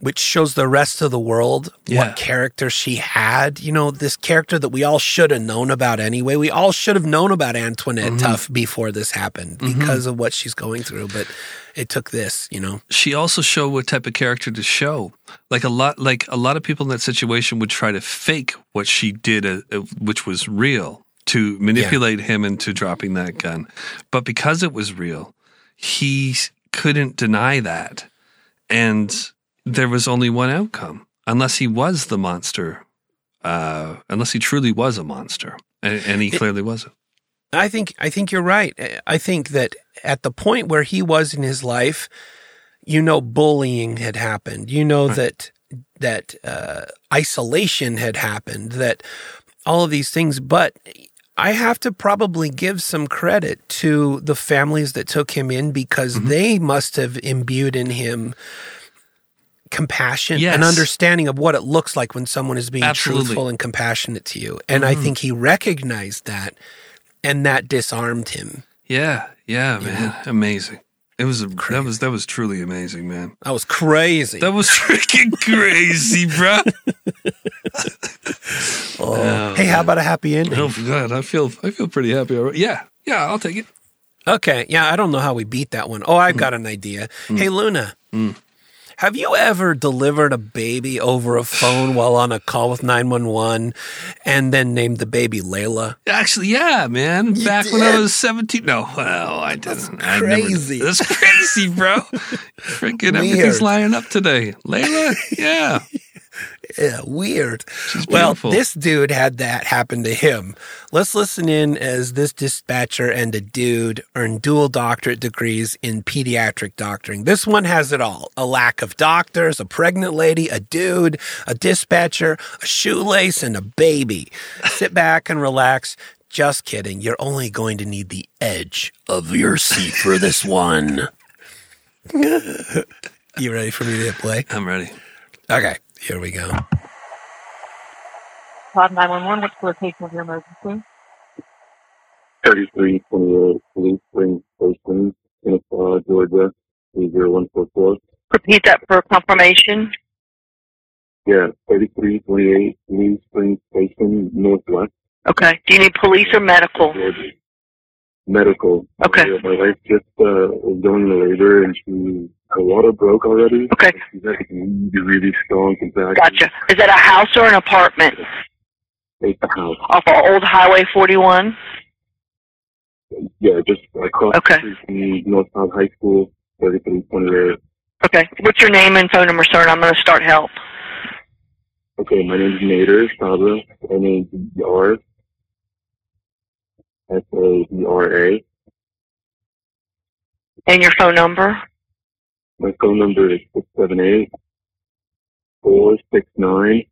Speaker 4: which shows the rest of the world
Speaker 5: Yeah.
Speaker 4: what character she had. You know, this character that we all should have known about anyway. We all should have known about Antoinette
Speaker 5: Mm-hmm.
Speaker 4: Tuff before this happened because of what she's going through. But it took this, you know.
Speaker 5: she also showed what type of character to show. Like a lot, like a lot of people in that situation would try to fake what she did, uh, uh, which was real, to manipulate him into dropping that gun. But because it was real, he couldn't deny that, and there was only one outcome, unless he was the monster, uh, unless he truly was a monster, and, and he clearly wasn't.
Speaker 4: I think I think you're right. I think that at the point where he was in his life, you know, bullying had happened. You know that that uh, isolation had happened. That all of these things. But I have to probably give some credit to the families that took him in because
Speaker 5: Mm-hmm.
Speaker 4: they must have imbued in him compassion
Speaker 5: Yes.
Speaker 4: and understanding of what it looks like when someone is being
Speaker 5: Absolutely. Mm-hmm.
Speaker 4: truthful and compassionate to you. And I mm-hmm. think he recognized that and that disarmed him.
Speaker 5: Yeah, yeah, man, amazing. It was a, that was that was truly amazing, man.
Speaker 4: That was crazy.
Speaker 5: That was freaking crazy, bro.
Speaker 4: Oh, oh. hey, how about a happy ending?
Speaker 5: Oh God, I feel I feel pretty happy. Yeah, yeah, I'll take it.
Speaker 4: Okay, yeah, I don't know how we beat that one. Oh, I've mm. got an idea. Mm. Hey, Luna, mm. Have you ever delivered a baby over a phone while on a call with 911 and then named the baby Layla?
Speaker 5: Actually, yeah, man. Back when I was seventeen. No, well, I didn't. I
Speaker 4: crazy.
Speaker 5: Never, that's crazy, bro. Freaking everything's lining up today. Layla, yeah.
Speaker 4: Yeah, weird. Well, this dude had that happen to him. Let's listen in as this dispatcher and a dude earn dual doctorate degrees in pediatric doctoring. This one has it all a lack of doctors, a pregnant lady, a dude, a dispatcher, a shoelace, and a baby. Sit back and relax. Just kidding. You're only going to need the edge of your seat for this one. you ready for me to hit play?
Speaker 5: I'm ready.
Speaker 4: Okay, here we go.
Speaker 6: Cobb 911, what's the location of your emergency?
Speaker 7: 3328 Police Spring Station, Kennesaw, Georgia, 30144.
Speaker 6: Repeat that for confirmation.
Speaker 7: Yeah, 3328 Police Spring Station, Northwest,
Speaker 6: Okay. Do you need police or medical?
Speaker 7: Georgia. Medical.
Speaker 6: Okay.
Speaker 7: Uh, my wife just uh, was going to labor and she, water broke already.
Speaker 6: Okay.
Speaker 7: She's really, really strong.
Speaker 6: Gotcha. Is that a house or an apartment?
Speaker 7: It's a house.
Speaker 6: Off of Old Highway 41?
Speaker 7: Yeah, just across
Speaker 6: Okay.
Speaker 7: the street from the North South High School, 3328.
Speaker 6: Okay. What's your name and phone number, sir? And I'm going to start help.
Speaker 7: Okay, my name is Nader Sabra. My name. S A B R A.
Speaker 6: And your phone number?
Speaker 7: My phone number is six seven eight four six nine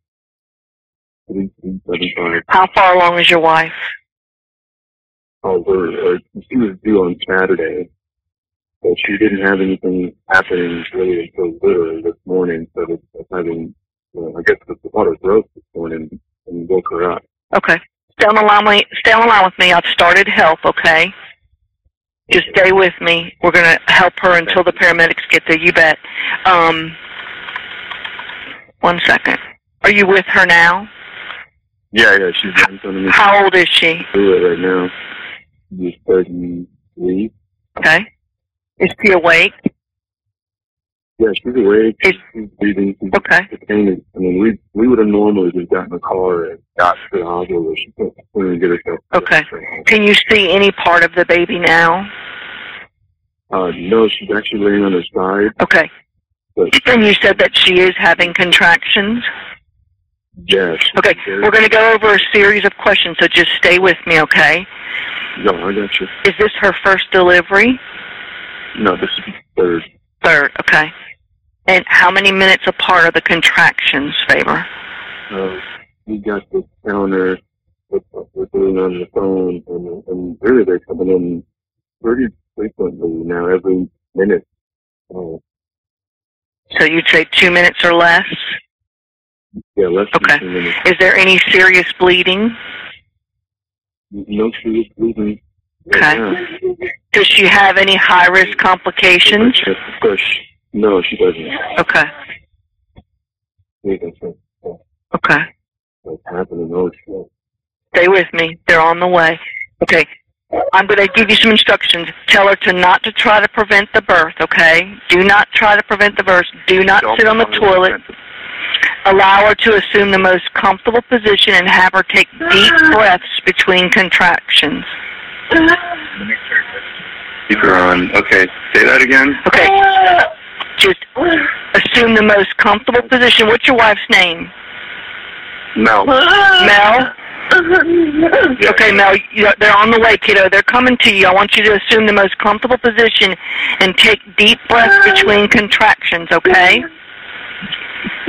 Speaker 7: three three seven five.
Speaker 6: How far along is your wife?
Speaker 7: Oh, we're, uh, she was due on Saturday, but she didn't have anything happening really until literally this morning. So it's, it's having, uh, I guess, the water broke this morning and woke her up.
Speaker 6: Okay. Stay on the line, with- stay on the line with me. I've started help, okay? Just stay with me. We're going to help her until the paramedics get there. You bet. Um, one second. Are you with her now?
Speaker 7: Yeah, yeah, she's in front of me.
Speaker 6: How old is she?
Speaker 7: Do it right now. She's 33.
Speaker 6: Okay. Is she awake?
Speaker 7: Yeah, she's awake.
Speaker 6: Is-
Speaker 7: She's breathing. She's
Speaker 6: Okay.
Speaker 7: the I mean, we we would have normally just gotten a car and got to the hospital, but she couldn't get herself.
Speaker 6: Okay. Can you see any part of the baby now?
Speaker 7: Uh, no, she's actually laying on her side,
Speaker 6: Okay.
Speaker 7: but
Speaker 6: And you said that she is having contractions?
Speaker 7: she's
Speaker 6: Okay. We're going to go over a series of questions, so just stay with me, okay?
Speaker 7: No, I got you.
Speaker 6: Is this her first delivery?
Speaker 7: No, this is third.
Speaker 6: Third, okay. And how many minutes apart are the contractions, Faber?
Speaker 7: Uh, we got the counter. With, we're doing on the phone, and, and really they're coming in pretty frequently now, every minute. Uh,
Speaker 6: So you'd say two minutes or less?
Speaker 7: yeah, less than
Speaker 6: Okay.
Speaker 7: two minutes.
Speaker 6: Is there any serious bleeding?
Speaker 7: No serious bleeding.
Speaker 6: Okay. Does she have any high risk complications?
Speaker 7: Of course, no, she doesn't.
Speaker 6: Okay.
Speaker 7: think that's what-
Speaker 6: Okay.
Speaker 7: what's happening. Shit.
Speaker 6: Stay with me. They're on the way. Okay. I'm going to give you some instructions. Tell her to not to try to prevent the birth, okay? Do not try to prevent the birth. Do not
Speaker 7: Don't
Speaker 6: sit on the toilet. Allow her to assume the most comfortable position and have her take deep breaths between contractions.
Speaker 7: Speaker on. Okay, say that again.
Speaker 6: Okay. Just assume the most comfortable position. What's your wife's name?
Speaker 7: Mel.
Speaker 6: Mel?
Speaker 7: Yeah.
Speaker 6: Okay, Mel, you- they're on the way, kiddo. They're coming to you. I want you to assume the most comfortable position and take deep breaths between contractions, okay?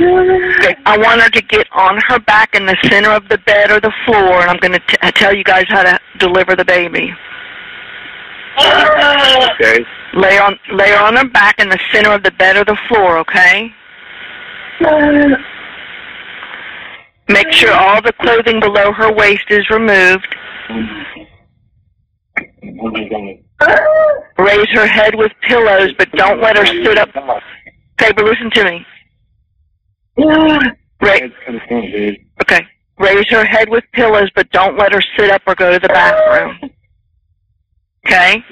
Speaker 6: Okay, I want her to get on her back in the center of the bed or the floor, and I'm going to uh, tell you guys how to deliver the baby.
Speaker 7: Okay.
Speaker 6: Lay on, lay on her back in the center of the bed or the floor, okay? Make sure all the clothing below her waist is removed. Raise her head with pillows, but don't let her sit up. Faber, listen to me. Ra- okay. Raise her head with pillows, but don't let her sit up or go to the bathroom. Okay?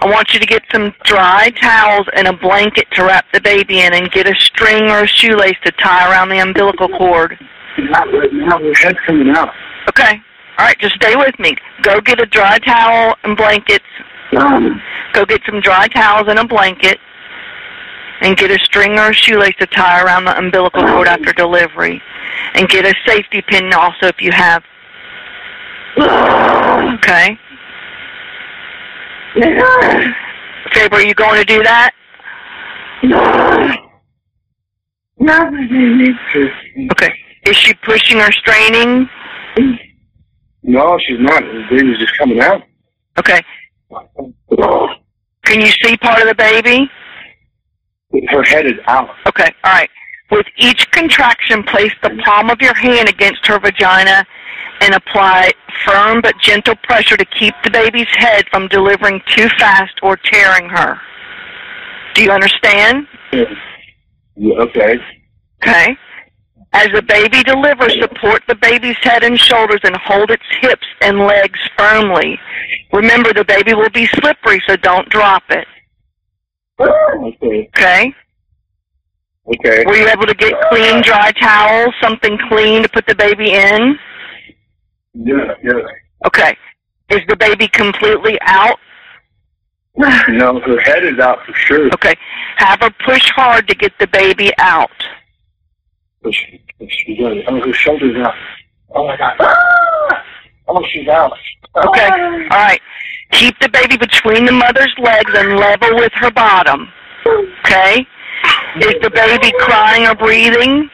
Speaker 6: I want you to get some dry towels and a blanket to wrap the baby in and get a string or a shoelace to tie around the umbilical cord.
Speaker 7: Not right now. Her head's coming out.
Speaker 6: Okay. All right, just stay with me. Go get a dry towel and blankets. Um, Go get some dry towels and a blanket. And get a string or a shoelace to tie around the umbilical cord after delivery. And get a safety pin also if you have. Okay. Faber, are you going to do that? No. Not the baby. Okay. Is she pushing or straining?
Speaker 7: No, she's not. The baby's just coming out.
Speaker 6: Okay. Can you see part of the baby?
Speaker 7: Her head is out.
Speaker 6: Okay, all right. With each contraction, place the palm of your hand against her vagina and apply firm but gentle pressure to keep the baby's head from delivering too fast or tearing her. Do you understand?
Speaker 7: Yeah, okay.
Speaker 6: Okay. As the baby delivers, support the baby's head and shoulders and hold its hips and legs firmly. Remember, the baby will be slippery, so don't drop it.
Speaker 7: Okay.
Speaker 6: Okay?
Speaker 7: Okay.
Speaker 6: Were you able to get clean, dry towels, something clean to put the baby in?
Speaker 7: Yeah, yeah.
Speaker 6: Okay. Is the baby completely out?
Speaker 7: No, her head is out for sure.
Speaker 6: Okay. Have her push hard to get the baby out.
Speaker 7: She, she does. Oh, her shoulder's out. Oh my god. Ah! Oh, she's out.
Speaker 6: Okay. Ah! All right. Keep the baby between the mother's legs and level with her bottom. Okay? Is the baby crying or breathing?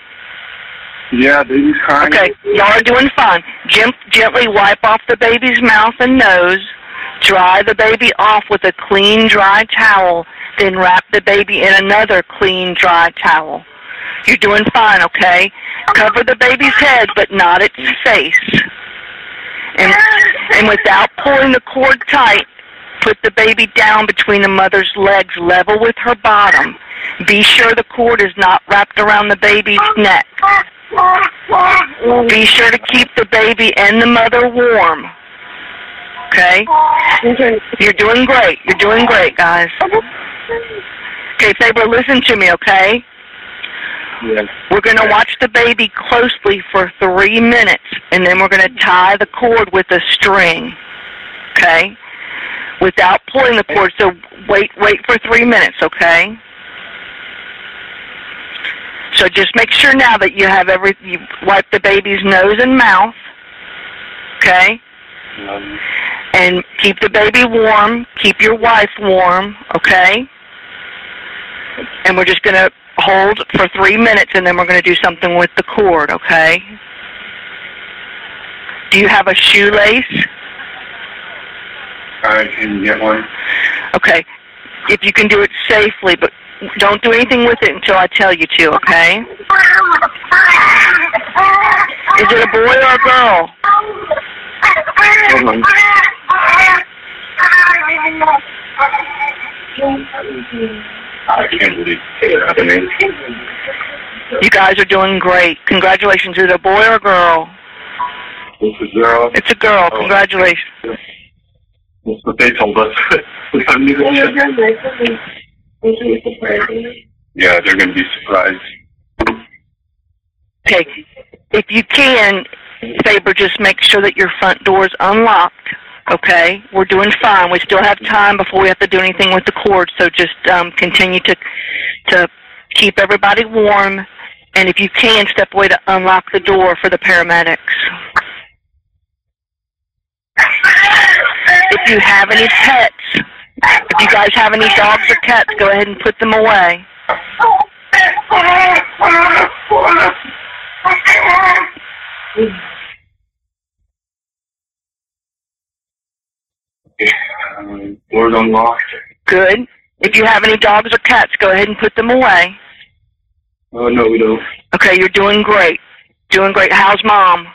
Speaker 7: Yeah, baby's crying.
Speaker 6: Okay, y'all are doing fine. Gent- gently wipe off the baby's mouth and nose. Dry the baby off with a clean, dry towel. Then wrap the baby in another clean, dry towel. You're doing fine, okay? Cover the baby's head, but not its face. And, and without pulling the cord tight, put the baby down between the mother's legs level with her bottom. Be sure the cord is not wrapped around the baby's neck. Be sure to keep the baby and the mother warm. Okay? You're doing great. You're doing great, guys. Okay, Faber, listen to me, okay?
Speaker 7: Yes.
Speaker 6: We're going to watch the baby closely for three minutes, and then we're going to tie the cord with a string. Okay? Without pulling the cord. So wait, wait for three minutes. Okay? So just make sure now that you have every you wipe the baby's nose and mouth. Okay?
Speaker 7: Um,
Speaker 6: And keep the baby warm. Keep your wife warm. Okay? And we're just going to hold for three minutes, and then we're going to do something with the cord. Okay? Do you have a shoelace?
Speaker 7: I can get one.
Speaker 6: Okay. If you can do it safely, but don't do anything with it until I tell you to, okay? Is it a boy or a girl?
Speaker 7: Hold on. I can't believe it's.
Speaker 6: You guys are doing great. Congratulations. Is it a boy or a girl?
Speaker 7: It's a girl.
Speaker 6: It's a girl. Oh. Congratulations.
Speaker 7: That's what they told us. Yeah, they're going to be surprised.
Speaker 6: Okay. If you can, Faber, just make sure that your front door is unlocked. Okay, we're doing fine. We still have time before we have to do anything with the cord. So just um, continue to to keep everybody warm, and if you can, step away to unlock the door for the paramedics. If you have any pets, if you guys have any dogs or cats, go ahead and put them away.
Speaker 7: Door's unlocked.
Speaker 6: Good. If you have any dogs or cats, go ahead and put them away.
Speaker 7: Oh, no, we don't.
Speaker 6: Okay, you're doing great. Doing great. How's mom?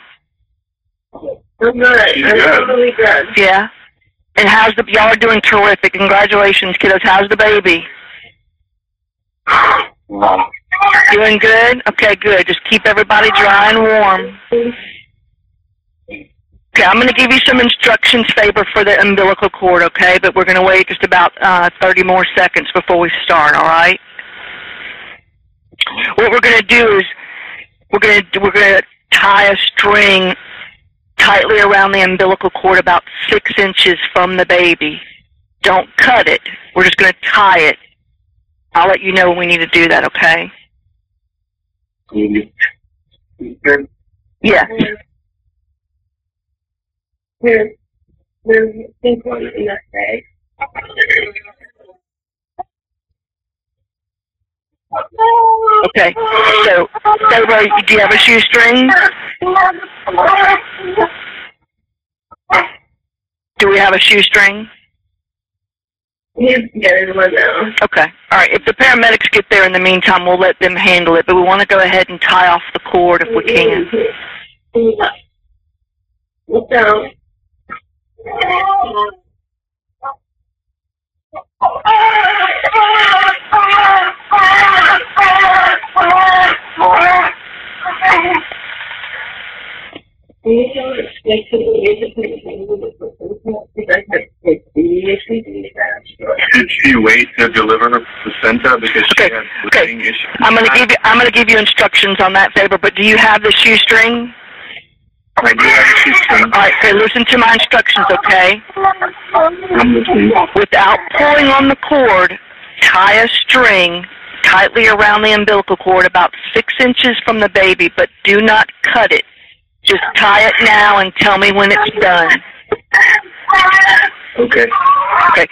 Speaker 3: I'm good.
Speaker 7: She's good.
Speaker 3: really good.
Speaker 6: Yeah. And how's the y'all are doing terrific. Congratulations, kiddos. How's the baby? Doing good? Okay, good. Just keep everybody dry and warm. Okay, I'm going to give you some instructions, Faber, for the umbilical cord, okay? But we're going to wait just about uh, 30 more seconds before we start, all right? What we're going to do is we're going to we're going to tie a string tightly around the umbilical cord about six inches from the baby. Don't cut it. We're just going to tie it. I'll let you know when we need to do that, okay?
Speaker 3: There's pink one in that bag.
Speaker 6: Okay. So, Deborah, do you have a shoestring? Do we have a shoestring?
Speaker 3: Getting one now.
Speaker 6: Okay. All right. If the paramedics get there in the meantime, we'll let them handle it. But we want to go ahead and tie off the cord if we can.
Speaker 3: Down.
Speaker 7: Did she wait to deliver her placenta because she
Speaker 6: Okay,
Speaker 7: had
Speaker 6: okay.
Speaker 7: issues?
Speaker 6: I'm gonna give you. I'm gonna give you instructions on that, Faber. But do you have the shoestring?
Speaker 7: I do have a shoestring.
Speaker 6: All right. Okay. Listen to my instructions, okay? Without pulling on the cord, tie a string tightly around the umbilical cord about six inches from the baby, but do not cut it. Just tie it now and tell me when it's done.
Speaker 7: Okay.
Speaker 6: Okay.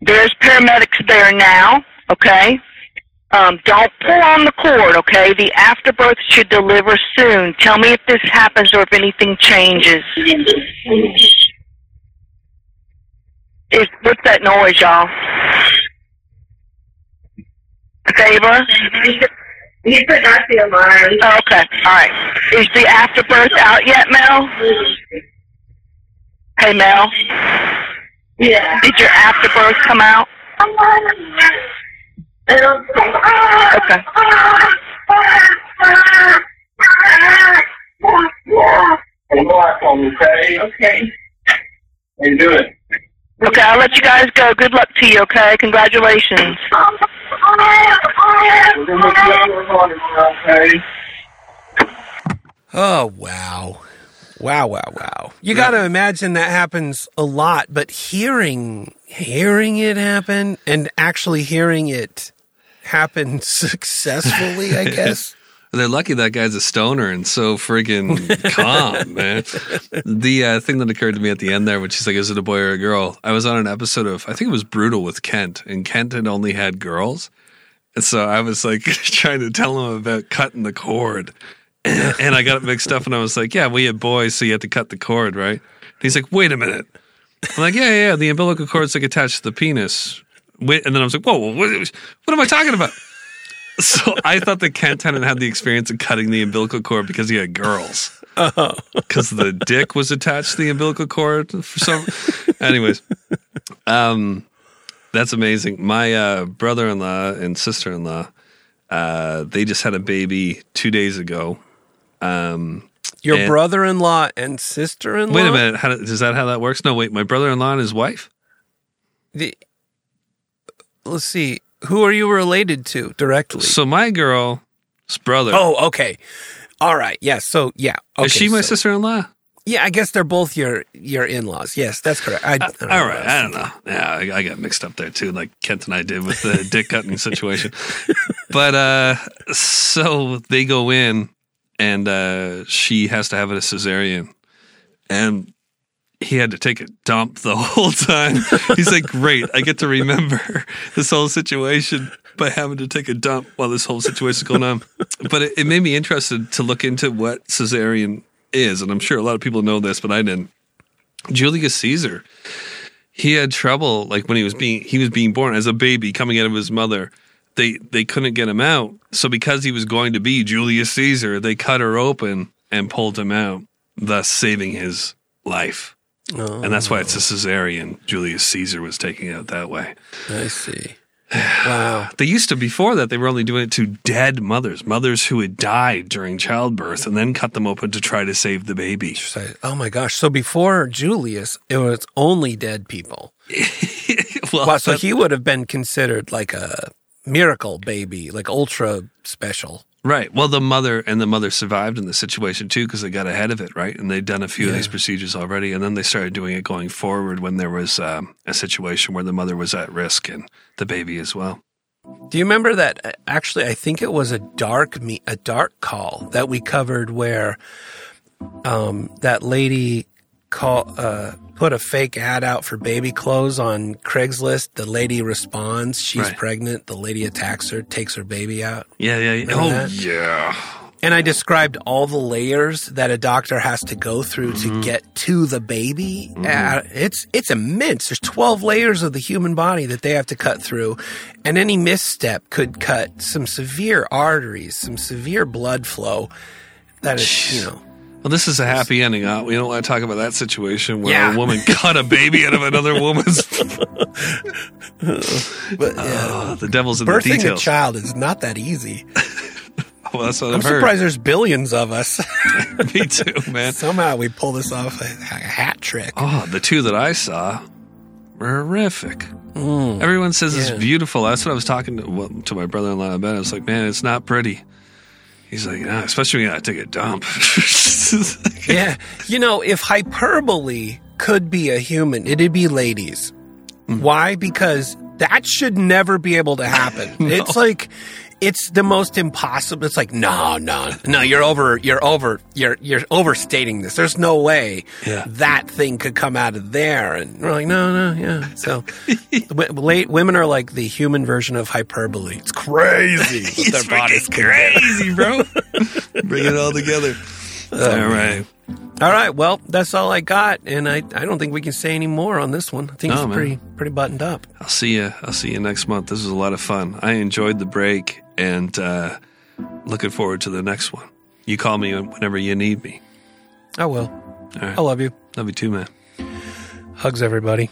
Speaker 6: There's paramedics there now, okay? Um, don't pull on the cord, okay? The afterbirth should deliver soon. Tell me if this happens or if anything changes. Is, what's that noise, y'all? Faber?
Speaker 3: He put not the alarm.
Speaker 6: Oh, okay. All right. Is the afterbirth out yet, Mel? Hey, Mel.
Speaker 3: Yeah.
Speaker 6: Did your afterbirth come out?
Speaker 3: I don't think.
Speaker 6: Okay.
Speaker 7: Yeah. And on me, okay? Okay. How you doing?
Speaker 6: Okay, I'll let you guys go. Good luck to you, okay? Congratulations.
Speaker 7: We're gonna make you another one, okay?
Speaker 4: Oh, wow. Wow, wow, wow. You got to imagine that happens a lot, but hearing hearing it happen and actually hearing it happen successfully, I guess.
Speaker 5: They're lucky that guy's a stoner and so friggin' calm, man. The uh, thing that occurred to me at the end there, which is like, "Is it a boy or a girl?" I was on an episode of, I think it was Brutal with Kent, and Kent had only had girls, and so I was like trying to tell him about cutting the cord, and I got it mixed up, and I was like, "Yeah, we had boys, so you had to cut the cord, right?" And he's like, "Wait a minute." I'm like, "Yeah, yeah, yeah, the umbilical cord's like attached to the penis." Wait, and then I was like, "Whoa, what, what am I talking about?" So I thought that Kent hadn't had the experience of cutting the umbilical cord because he had girls. Because the dick was attached to the umbilical cord for some. Anyways, um, that's amazing. My uh, brother-in-law and sister-in-law, uh, they just had a baby two days ago. Um,
Speaker 4: Your
Speaker 5: And-
Speaker 4: brother-in-law and sister-in-law.
Speaker 5: wait a minute, how, is that how that works? No, wait, my brother-in-law and his wife.
Speaker 4: The, let's see. Who are you related to directly?
Speaker 5: So my girl's brother.
Speaker 4: oh, okay. All right. Yes. so yeah. Okay,
Speaker 5: is she my
Speaker 4: so-
Speaker 5: sister-in-law?
Speaker 4: Yeah, I guess they're both your your in-laws. Yes, that's correct. I, I don't know
Speaker 5: All right,
Speaker 4: I
Speaker 5: I don't know. Yeah, I, I got mixed up there too, like Kent and I did with the dick cutting situation. But uh, so they go in, and uh, she has to have a cesarean, and he had to take a dump the whole time. He's like, "Great, I get to remember this whole situation." By having to take a dump while this whole situation's going on, but it, it made me interested to look into what cesarean is, and I'm sure a lot of people know this, but I didn't. Julius Caesar, he had trouble like when he was being he was being born as a baby coming out of his mother. They they couldn't get him out. So because he was going to be Julius Caesar, they cut her open and pulled him out, thus saving his life.
Speaker 4: Oh,
Speaker 5: And that's why it's a cesarean. Julius Caesar was taking it out that way.
Speaker 4: I see. Wow.
Speaker 5: They used to before that they were only doing it to dead mothers, mothers who had died during childbirth, and then cut them open to try to save the baby.
Speaker 4: Oh my gosh. So before Julius, it was only dead people.
Speaker 5: well,
Speaker 4: Wow, so he would have been considered like a miracle baby, like ultra special.
Speaker 5: Right. Well, the mother and the mother survived in the situation too because they got ahead of it, right? And they'd done a few of these procedures already, and then they started doing it going forward when there was um, a situation where the mother was at risk and the baby as well.
Speaker 4: Do you remember that? uh, Actually, I think it was a dark me a dark call that we covered where um, that lady call uh, put a fake ad out for baby clothes on Craigslist. The lady responds, she's
Speaker 5: Right.
Speaker 4: pregnant. The lady attacks her, takes her baby out.
Speaker 5: Yeah, yeah. yeah. Oh,
Speaker 4: that?
Speaker 5: yeah.
Speaker 4: And I described all the layers that a doctor has to go through
Speaker 5: Mm-hmm.
Speaker 4: to get to the baby. Uh, it's it's immense. There's 12 layers of the human body that they have to cut through, and any misstep could cut some severe arteries, some severe blood flow. That is, you know,
Speaker 5: Well, this is a happy ending. Huh? We don't want to talk about that situation where
Speaker 4: Yeah.
Speaker 5: a woman cut a baby out of another woman's.
Speaker 4: but yeah,
Speaker 5: Oh, the devil's in the
Speaker 4: birthing a child is not that easy.
Speaker 5: well, that's what
Speaker 4: I'm
Speaker 5: I've heard.
Speaker 4: surprised there's billions of us.
Speaker 5: Me too, man.
Speaker 4: Somehow we pull this off a, hat trick.
Speaker 5: Oh, the two that I saw were horrific. Everyone says
Speaker 4: Mm. Yeah.
Speaker 5: it's beautiful. That's what I was talking to, well, to my brother in law about. I was like, man, it's not pretty. He's like, yeah, especially when I take a dump.
Speaker 4: yeah. You know, if hyperbole could be a human, it'd be ladies. Mm. Why? Because that should never be able to happen. It's like it's the most impossible. It's like no, no, no. You're over. You're over. You're you're overstating this. There's no way
Speaker 5: Yeah.
Speaker 4: that thing could come out of there. And we're like, no, no, yeah. So, w- late women are like the human version of hyperbole. It's crazy. what
Speaker 5: it's
Speaker 4: their bodies
Speaker 5: freaking
Speaker 4: can do.
Speaker 5: crazy, bro. Bring it all together. Um, all right.
Speaker 4: All right, well, that's all I got, and I, I don't think we can say any more on this one. I think
Speaker 5: No,
Speaker 4: it's
Speaker 5: man.
Speaker 4: pretty pretty buttoned up.
Speaker 5: I'll see you. I'll see you next month. This was a lot of fun. I enjoyed the break and uh, looking forward to the next one. You call me whenever you need me.
Speaker 4: I will.
Speaker 5: All right.
Speaker 4: I love you.
Speaker 5: Love you too, man.
Speaker 4: Hugs, everybody.